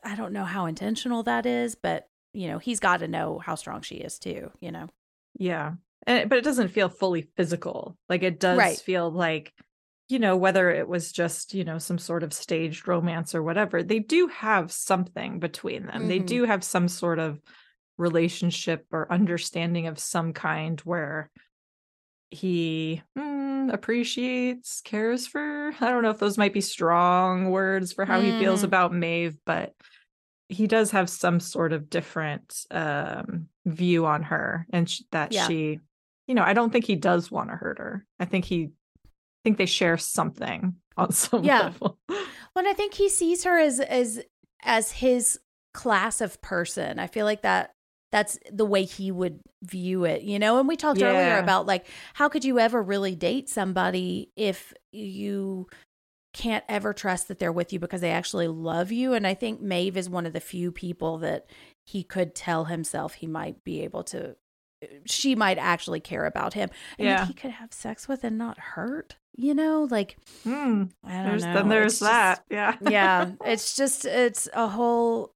i don't know how intentional that is but you know he's got to know how strong she is too you know? Yeah. And, but it doesn't feel fully physical. Like it does right. feel like you know, whether it was just, you know, some sort of staged romance or whatever, they do have something between them. Mm-hmm. They do have some sort of relationship or understanding of some kind where he mm, appreciates, cares for. I don't know if those might be strong words for how mm. he feels mm. about Maeve, but he does have some sort of different um, view on her and sh- that yeah. she, you know, I don't think he does want to hurt her. I think he think they share something <laughs> on some yeah. level. <laughs> Well, I think he sees her as as as his class of person. I feel like that that's the way he would view it, you know? And we talked yeah. earlier about like how could you ever really date somebody if you can't ever trust that they're with you because they actually love you. And I think Maeve is one of the few people that he could tell himself he might be able to uh, she might actually care about him. And yeah. he could have sex with and not hurt, you know, like mm, I don't there's, know. Then there's it's that. Just, yeah. yeah. <laughs> It's just it's a whole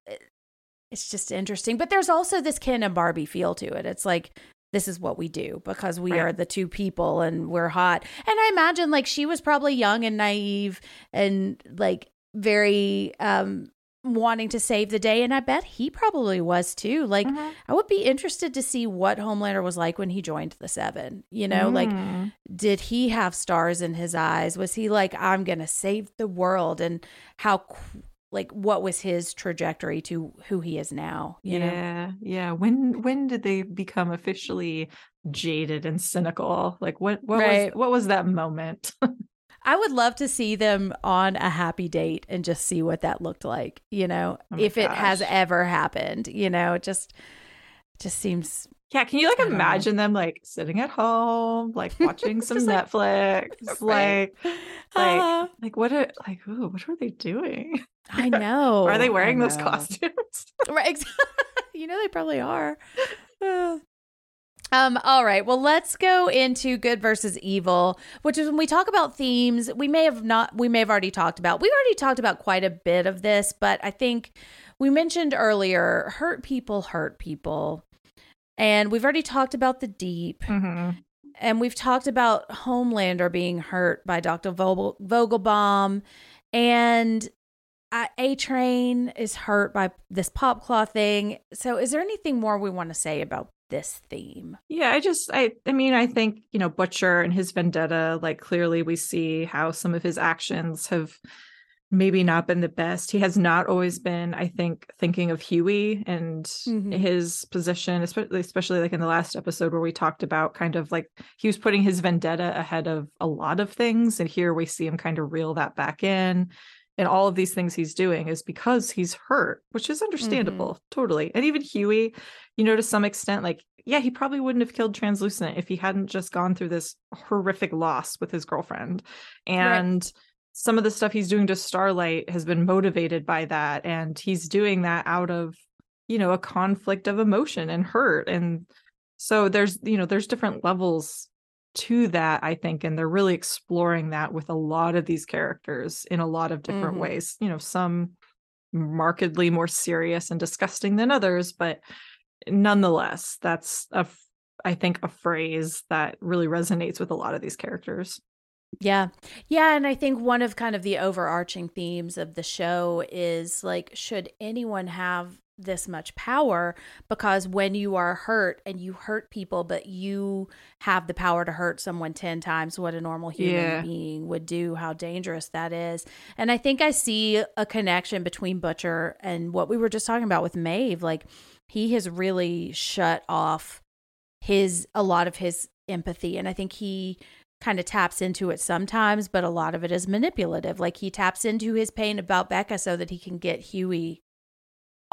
it's just interesting. But there's also this Ken and Barbie feel to it. It's like this is what we do because we right. are the two people and we're hot. And I imagine like she was probably young and naive and like very um wanting to save the day and I bet he probably was too. Like Mhm. I would be interested to see what Homelander was like when he joined the 7. You know, like Mm. did he have stars in his eyes? Was he like I'm to save the world and how like what was his trajectory to who he is now, you know? yeah, yeah. When when did they become officially jaded and cynical? Like what what Right. was what was that moment? <laughs> I would love to see them on a happy date and just see what that looked like, you know, Oh if it has ever happened, you know, it just just seems yeah, can you like I don't know. imagine them like sitting at home, like watching <laughs> some like- Netflix, <laughs> Right. like Ah, like what are like ooh, what are they doing? I <laughs> know. are they wearing those costumes? Right. you know they probably are. <sighs> Uh. Um, all right. Well, let's go into good versus evil, which is when we talk about themes, we may have not we may have already talked about. We've already talked about quite a bit of this, but I think we mentioned earlier hurt people hurt people. And we've already talked about the deep. Mhm. And we've talked about Homelander being hurt by Dr. Vogel- Vogelbaum. And A Train is hurt by this popclaw thing. So, is there anything more we want to say about this theme? Yeah, I just I I mean, I think, you know, Butcher and his vendetta, like clearly we see how some of his actions have maybe not been the best. He has not always been, I think, thinking of Hughie and Mhm. his position, especially especially like in the last episode where we talked about kind of like he was putting his vendetta ahead of a lot of things. And here we see him kind of reel that back in. And all of these things he's doing is because he's hurt, which is mm-hmm. understandable, totally. And even Hughie, you know, to some extent, like, yeah, he probably wouldn't have killed Translucent if he hadn't just gone through this horrific loss with his girlfriend. And some of the stuff he's doing to Starlight has been motivated by that. And he's doing that out of, you know, a conflict of emotion and hurt. And so there's, you know, there's different levels to that, I think. And they're really exploring that with a lot of these characters in a lot of different Mhm. ways. You know, some markedly more serious and disgusting than others, but nonetheless, that's a i think, a phrase that really resonates with a lot of these characters. Yeah. Yeah. And I think one of kind of the overarching themes of the show is like, should anyone have this much power? Because when you are hurt and you hurt people, but you have the power to hurt someone 10 times what a normal human Yeah. being would do, how dangerous that is. And I think I see a connection between Butcher and what we were just talking about with Maeve. Like, he has really shut off his a lot of his empathy and i think he kind of taps into it sometimes but a lot of it is manipulative like he taps into his pain about becca so that he can get hughie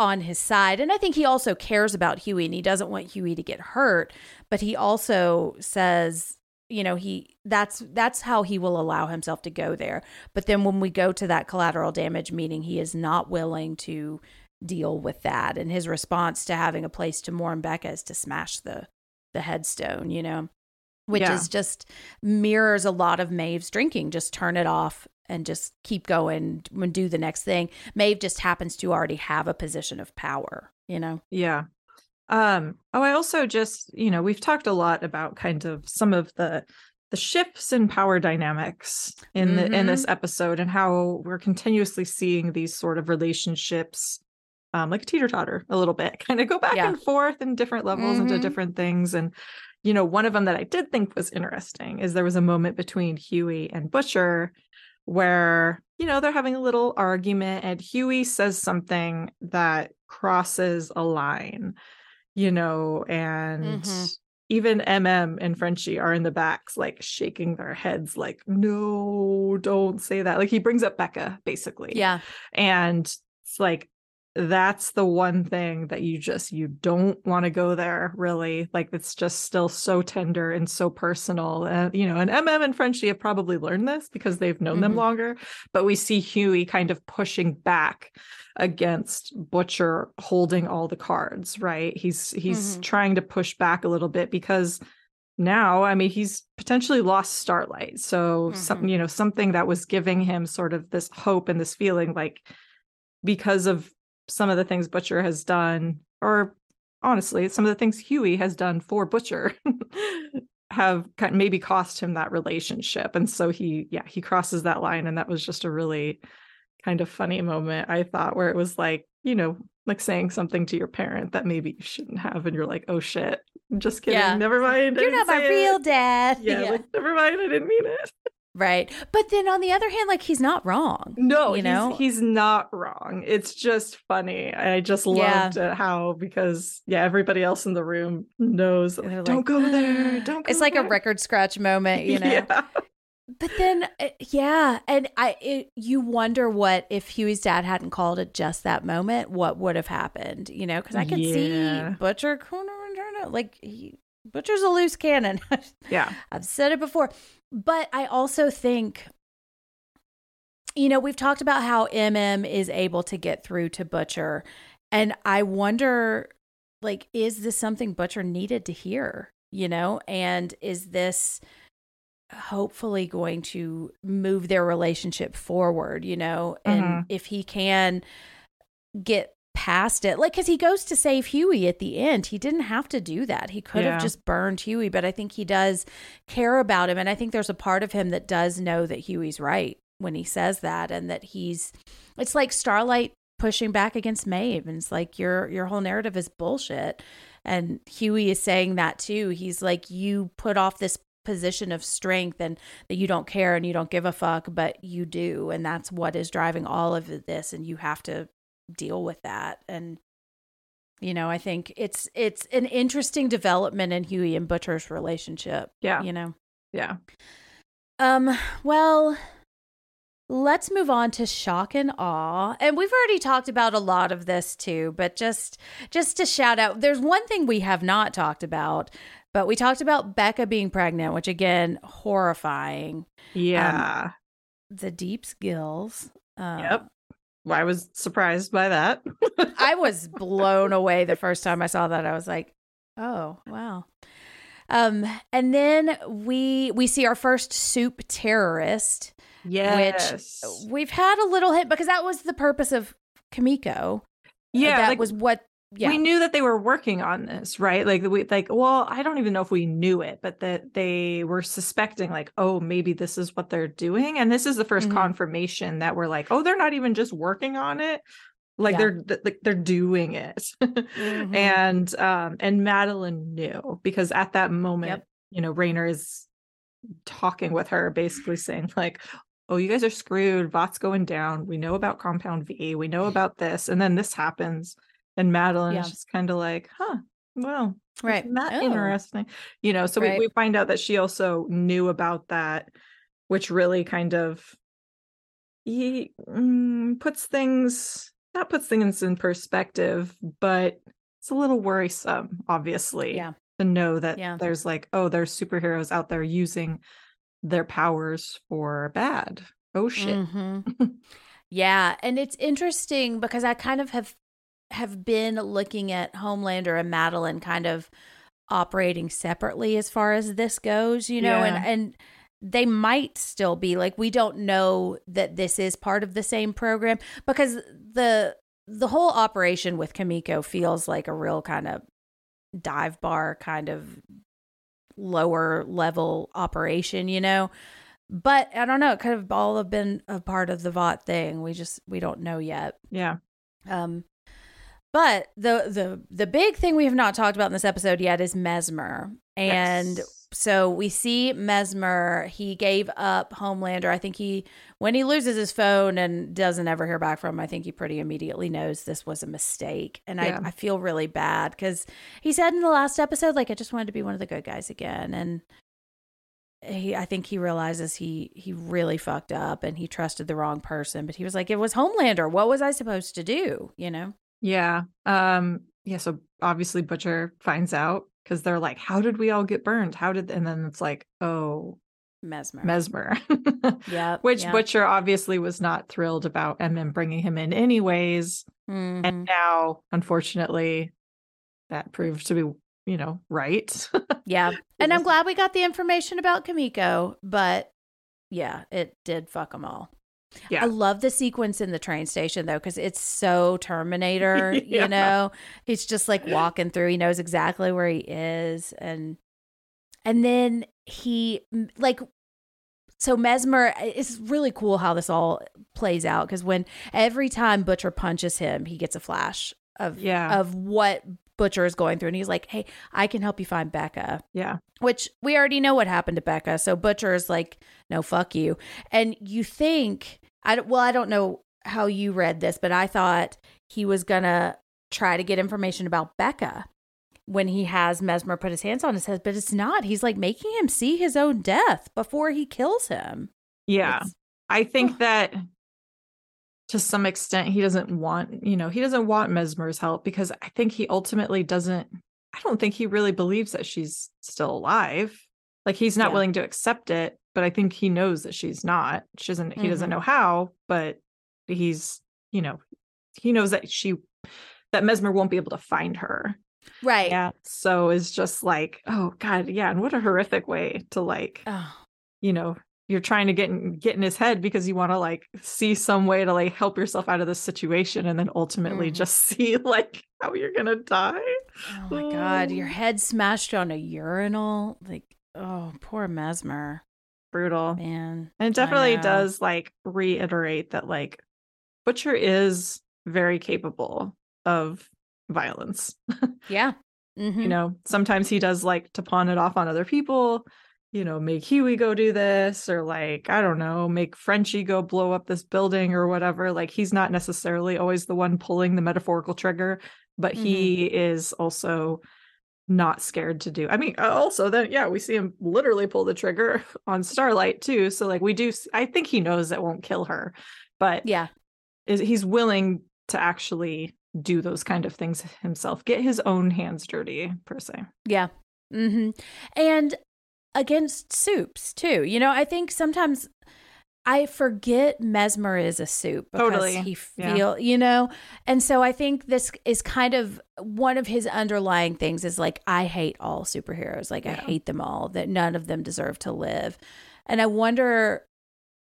on his side and i think he also cares about hughie and he doesn't want hughie to get hurt but he also says you know he that's that's how he will allow himself to go there but then when we go to that collateral damage meeting he is not willing to deal with that and his response to having a place to mourn becca is to smash the the headstone you know which Yeah. is just mirrors a lot of Maeve's drinking. Just turn it off and just keep going and do the next thing. Maeve just happens to already have a position of power, you know? Yeah. Um, oh, I also just, you know, we've talked a lot about kind of some of the the shifts in power dynamics in the in this episode and how we're continuously seeing these sort of relationships um like teeter totter a little bit, <laughs> kind of go back Yeah. and forth in different levels into Mhm. different things. And you know, one of them that I did think was interesting is there was a moment between Hughie and Butcher where you know they're having a little argument and Hughie says something that crosses a line you know and Mhm. even mm and frenchie are in the backs like shaking their heads like no don't say that like he brings up becca basically Yeah. and it's like that's the one thing that you just you don't want to go there really like it's just still so tender and so personal and you know and mm and frenchie have probably learned this because they've known them Mhm. longer but we see hughie kind of pushing back against butcher holding all the cards right he's he's Mhm. trying to push back a little bit because now i mean he's potentially lost starlight so some Mhm. you know something that was giving him sort of this hope and this feeling like because of some of the things butcher has done or honestly some of the things hughie has done for butcher <laughs> have kind of maybe cost him that relationship and so he yeah he crosses that line and that was just a really kind of funny moment, I thought, where it was like, you know, like saying something to your parent that maybe you shouldn't have, and you're like, oh shit, just kidding, Yeah. never mind. You're didn't my real it." dad. Yeah, like never mind, I didn't mean it. <laughs> right. But then on the other hand, like he's not wrong. No, You he's, know? he's not wrong. It's just funny. I just loved it how because yeah, everybody else in the room knows. Like, like, don't go there. Don't. Go It's like a record scratch moment, <laughs> you know. Yeah. But then, uh, yeah, and I, it, you wonder what if Hughie's dad hadn't called at just that moment, what would have happened, you know? Because I could Yeah. see Butcher corner and turn like he, Butcher's a loose cannon. <laughs> Yeah. I've said it before, but I also think, you know, we've talked about how MM is able to get through to Butcher, and I wonder, like, is this something Butcher needed to hear? You know, and is this hopefully going to move their relationship forward? You know, and Mhm. if he can get past it. Like because he goes to save hughie at the end. He didn't have to do that. He could Yeah. have just burned hughie but i think he does care about him. And i think there's a part of him that does know that hughie's right when he says that and that he's it's like starlight pushing back against maeve. And it's like your your whole narrative is bullshit. And hughie is saying that too. He's like you put off this position of strength and that you don't care and you don't give a fuck but you do. And that's what is driving all of this. And you have to deal with that and you know i think it's it's an interesting development in hughie and butcher's relationship Yeah. you know Yeah. um well let's move on to shock and awe and we've already talked about a lot of this too but just just to shout out there's one thing we have not talked about but we talked about becca being pregnant which again horrifying Yeah. the deep's gills uh, yep. I was surprised by that. <laughs> I was blown away the first time I saw that. I was like, "Oh, wow." Um, and then we we see our first supe terrorist, yes. which we've had a little hint because that was the purpose of Kimiko. yeah. that like, was what. Yeah, we knew that they were working on this right? Like we like well i don't even know if we knew it but that they were suspecting like oh maybe this is what they're doing. And this is the 1st Mhm. confirmation that we're like oh they're not even just working on it. Like Yeah. they're th- like they're doing it. <laughs> Mhm. and um and madelyn knew because at that moment Yep. you know Raynor is talking with her basically saying like oh you guys are screwed. Vought's going down. We know about compound v. We know about this. And then this happens and madelyn Yeah. is just kind of like huh well right. isn't Oh. interesting you know so Right. we, we find out that she also knew about that which really kind of he mm, puts things that puts things in perspective but it's a little worrisome obviously Yeah. to know that Yeah. there's like oh there's superheroes out there using their powers for bad oh shit Mhm. <laughs> yeah, and it's interesting because I kind of have have been looking at Homelander and Madelyn kind of operating separately as far as this goes, you know, Yeah. and and they might still be like we don't know that this is part of the same program because the the whole operation with Kimiko feels like a real kind of dive bar kind of lower level operation, you know. But I don't know, it could have all have been a part of the Vought thing. We just we don't know yet. yeah Um but the the the big thing we have not talked about in this episode yet is Mesmer. And Yes. so we see Mesmer, he gave up Homelander. I think he when he loses his phone and doesn't ever hear back from him, I think he pretty immediately knows this was a mistake. And Yeah. I, I feel really bad because he said in the last episode, like, I just wanted to be one of the good guys again. And he I think he realizes he he really fucked up and he trusted the wrong person. But he was like, It was Homelander. What was I supposed to do? You know? Yeah. Um yeah, so obviously Butcher finds out because they're like, How did we all get burned? How did and then it's like, oh, Mesmer. Mesmer. <laughs> Yeah. Which yeah. Butcher obviously was not thrilled about MM bringing him in anyways. Mhm. And now, unfortunately, that proved to be, you know, right. Yeah. <laughs> And I'm glad we got the information about Kimiko, but yeah, it did fuck them all. Yeah. I love the sequence in the train station though, because it's so Terminator, <laughs> Yeah. you know? He's just like walking through, he knows exactly where he is. And and then he like so Mesmer, it's really cool how this all plays out because when every time Butcher punches him, he gets a flash of Yeah. of what Butcher is going through, and he's like, "Hey, I can help you find Becca." Yeah. Which we already know what happened to Becca, so Butcher is like, "No, fuck you." And you think I well, I don't know how you read this, but I thought he was gonna try to get information about Becca when he has Mesmer put his hands on his head, but it's not. He's like making him see his own death before he kills him. Yeah. It's- I think that to some extent he doesn't want, you know, he doesn't want Mesmer's help because I think he ultimately doesn't I don't think he really believes that she's still alive. Like he's not Yeah. willing to accept it, but I think he knows that she's not. She doesn't he doesn't Mhm. know how, but he's, you know, he knows that she that Mesmer won't be able to find her. Right. Yeah. So it's just like, oh God, yeah. And what a horrific way to like Oh, you know you're trying to get in, get in his head because you want to like see some way to like help yourself out of this situation and then ultimately Mhm. just <laughs> see like how you're gonna die oh my god, your Oh. head smashed on a urinal. Like, oh, poor Mesmer. Brutal Man. and it definitely does like reiterate that like butcher is very capable of violence <laughs> Yeah. Mhm. you know sometimes he does like to pawn it off on other people you know make hughie go do this or like i don't know make frenchie go blow up this building or whatever like he's not necessarily always the one pulling the metaphorical trigger but he is also not scared to do i mean also then yeah we see him literally pull the trigger <laughs> on starlight too so like we do I think he knows that won't kill her but Yeah. is he's willing to actually do those kind of things himself get his own hands dirty per se Yeah. hmm And against supes too. You know, I think sometimes I forget Mesmer is a supe because Totally. he Yeah. feel, you know, and so I think this is kind of one of his underlying things is like I hate all superheroes, like I hate them all, that none of them deserve to live, and I wonder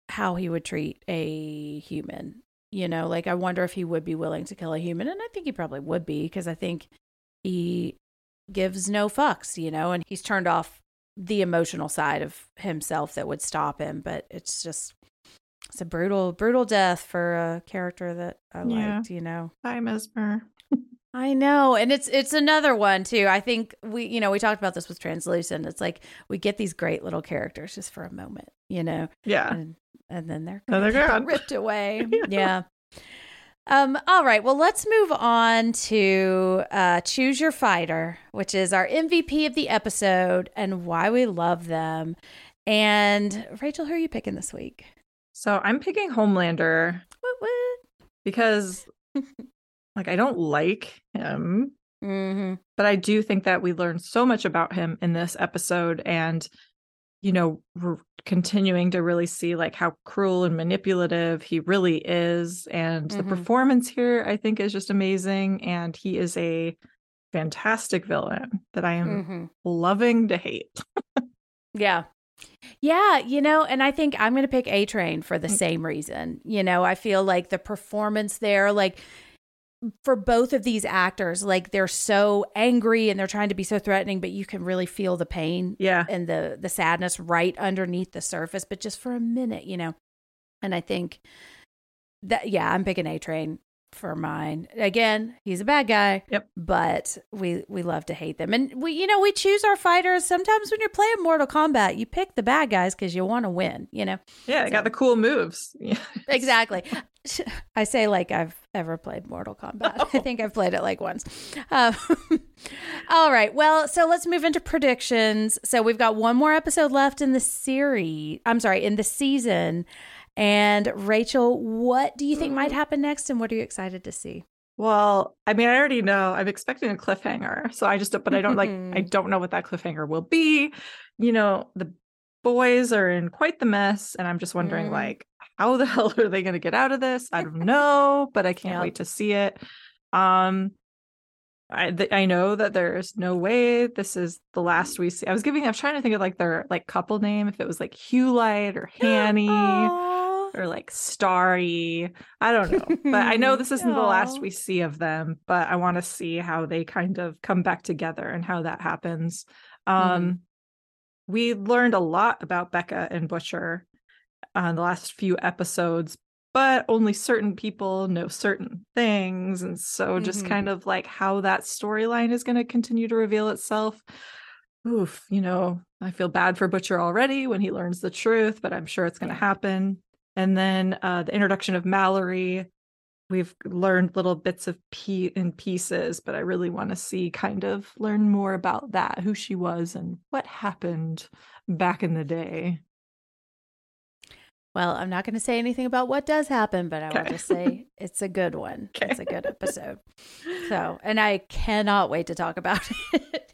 how he would treat a human. You know, like I wonder if he would be willing to kill a human, and I think he probably would be because I think he gives no fucks, you know, and he's turned off the emotional side of himself that would stop him. But it's just, it's a brutal, brutal death for a character that I Yeah. liked, you know. I miss her. <laughs> I know. And it's it's another one too. I think we you know, we talked about this with Translucent. It's like we get these great little characters just for a moment, you know. Yeah. And and then they're, they're gone. ripped away. <laughs> Yeah. yeah. Um, all right. Well, let's move on to uh, Choose Your Fighter, which is our MVP of the episode and why we love them. And Rachel, who are you picking this week? So I'm picking Homelander What, what? because <laughs> like I don't like him, Mm-hmm. but I do think that we learned so much about him in this episode and you know, we're continuing to really see like how cruel and manipulative he really is and the Mhm. performance here I think is just amazing and he is a fantastic villain that I am Mm-hmm. loving to hate. <laughs> Yeah. Yeah, you know, and I think I'm going to pick A Train for the mm. same reason. You know, I feel like the performance there, like for both of these actors, like they're so angry and they're trying to be so threatening, but you can really feel the pain Yeah. and the the sadness right underneath the surface, but just for a minute, you know. And I think that yeah, I'm picking A Train for mine. Again, he's a bad guy. Yep. But we we love to hate them. And we you know, we choose our fighters. Sometimes when you're playing Mortal Kombat, you pick the bad guys cuz you want to win, you know. Yeah, So- got the cool moves. <laughs> Yeah. Exactly. <laughs> I say like I've ever played Mortal Kombat. <laughs> I think I've played it like once. Um, all right. Well, so let's move into predictions. So we've got one more episode left in the series. I'm sorry, in the season. And Rachel, what do you think might happen next, and what are you excited to see? Well, I mean, I already know. I'm expecting a cliffhanger. So I just, but I don't like, I <laughs> don't know what that cliffhanger will be. You know, the boys are in quite the mess. And I'm just wondering, Mm. like, how the <laughs> hell are they going to get out of this? I don't know, but I can't Yep. wait to see it. Um, I th- I know that there's no way this is the last we see. I was giving, I was trying to think of like their like couple name, if it was like Hugh Light or <gasps> Hanny. Or like starry i don't know but i know this <laughs> isn't the last we see of them but i want to see how they kind of come back together and how that happens um we learned a lot about becca and butcher on the last few episodes, but only certain people know certain things. And so just mm-hmm. kind of like how that storyline is going to continue to reveal itself. Oof, you know, I feel bad for Butcher already when he learns the truth, but I'm sure it's going to happen. And then uh, the introduction of Mallory, we've learned little bits of p in pieces, but I really want to see kind of learn more about that, who she was and what happened back in the day. Well, I'm not going to say anything about what does happen, but I okay. will just say <laughs> it's a good one. Okay. It's a good episode. So, <laughs> and I cannot wait to talk about <laughs> it.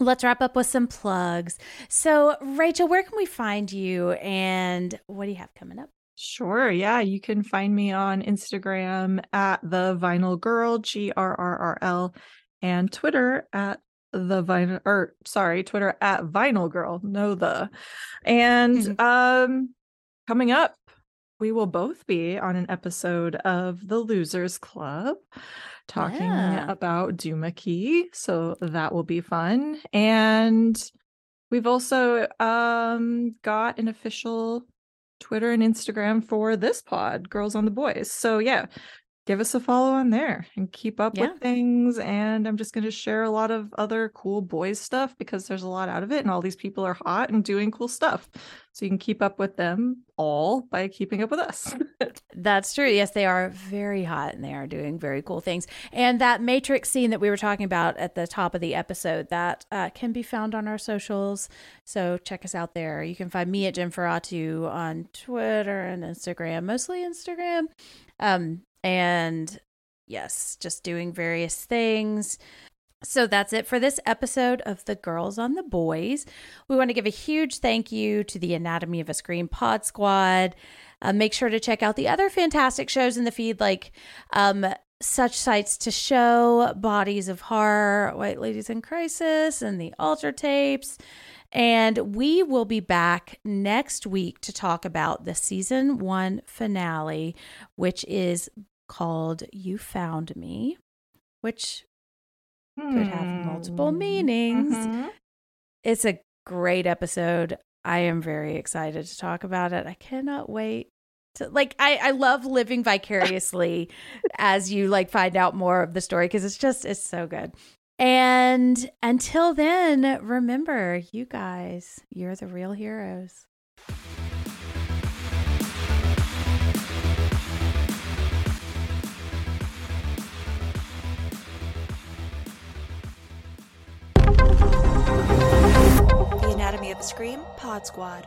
Let's wrap up with some plugs. So, Rachel, where can we find you and what do you have coming up? Sure. Yeah. You can find me on Instagram at the vinyl girl, G R R R L, and Twitter at the vinyl or sorry, Twitter at vinyl girl. No the. And mm-hmm. um coming up, we will both be on an episode of The Losers Club talking yeah. about Key. So that will be fun. And we've also um, got an official Twitter and Instagram for this pod, Girls on the Boys. So yeah, give us a follow on there and keep up yeah. with things. And I'm just going to share a lot of other cool boys stuff because there's a lot out of it, and all these people are hot and doing cool stuff. So you can keep up with them all by keeping up with us. <laughs> That's true. Yes, they are very hot and they are doing very cool things. And that Matrix scene that we were talking about at the top of the episode that uh, can be found on our socials. So check us out there. You can find me at Jennferatu on Twitter and Instagram, mostly Instagram. Um, and yes, just doing various things. So that's it for this episode of The Girls on the Boys. We want to give a huge thank you to the Anatomy of a Scream Pod Squad. Uh, make sure to check out the other fantastic shows in the feed, like um, Such Sights to Show, Bodies of Horror, White Ladies in Crisis, and the Altar Tapes. And we will be back next week to talk about the season one finale, which is called You Found Me, which could have multiple hmm. meanings. Mm-hmm. It's a great episode. I am very excited to talk about it. I cannot wait. To, like I, I love living vicariously <laughs> as you like find out more of the story because it's just it's so good. And until then, remember, you guys, you're the real heroes. Anatomy of a Scream Pod Squad.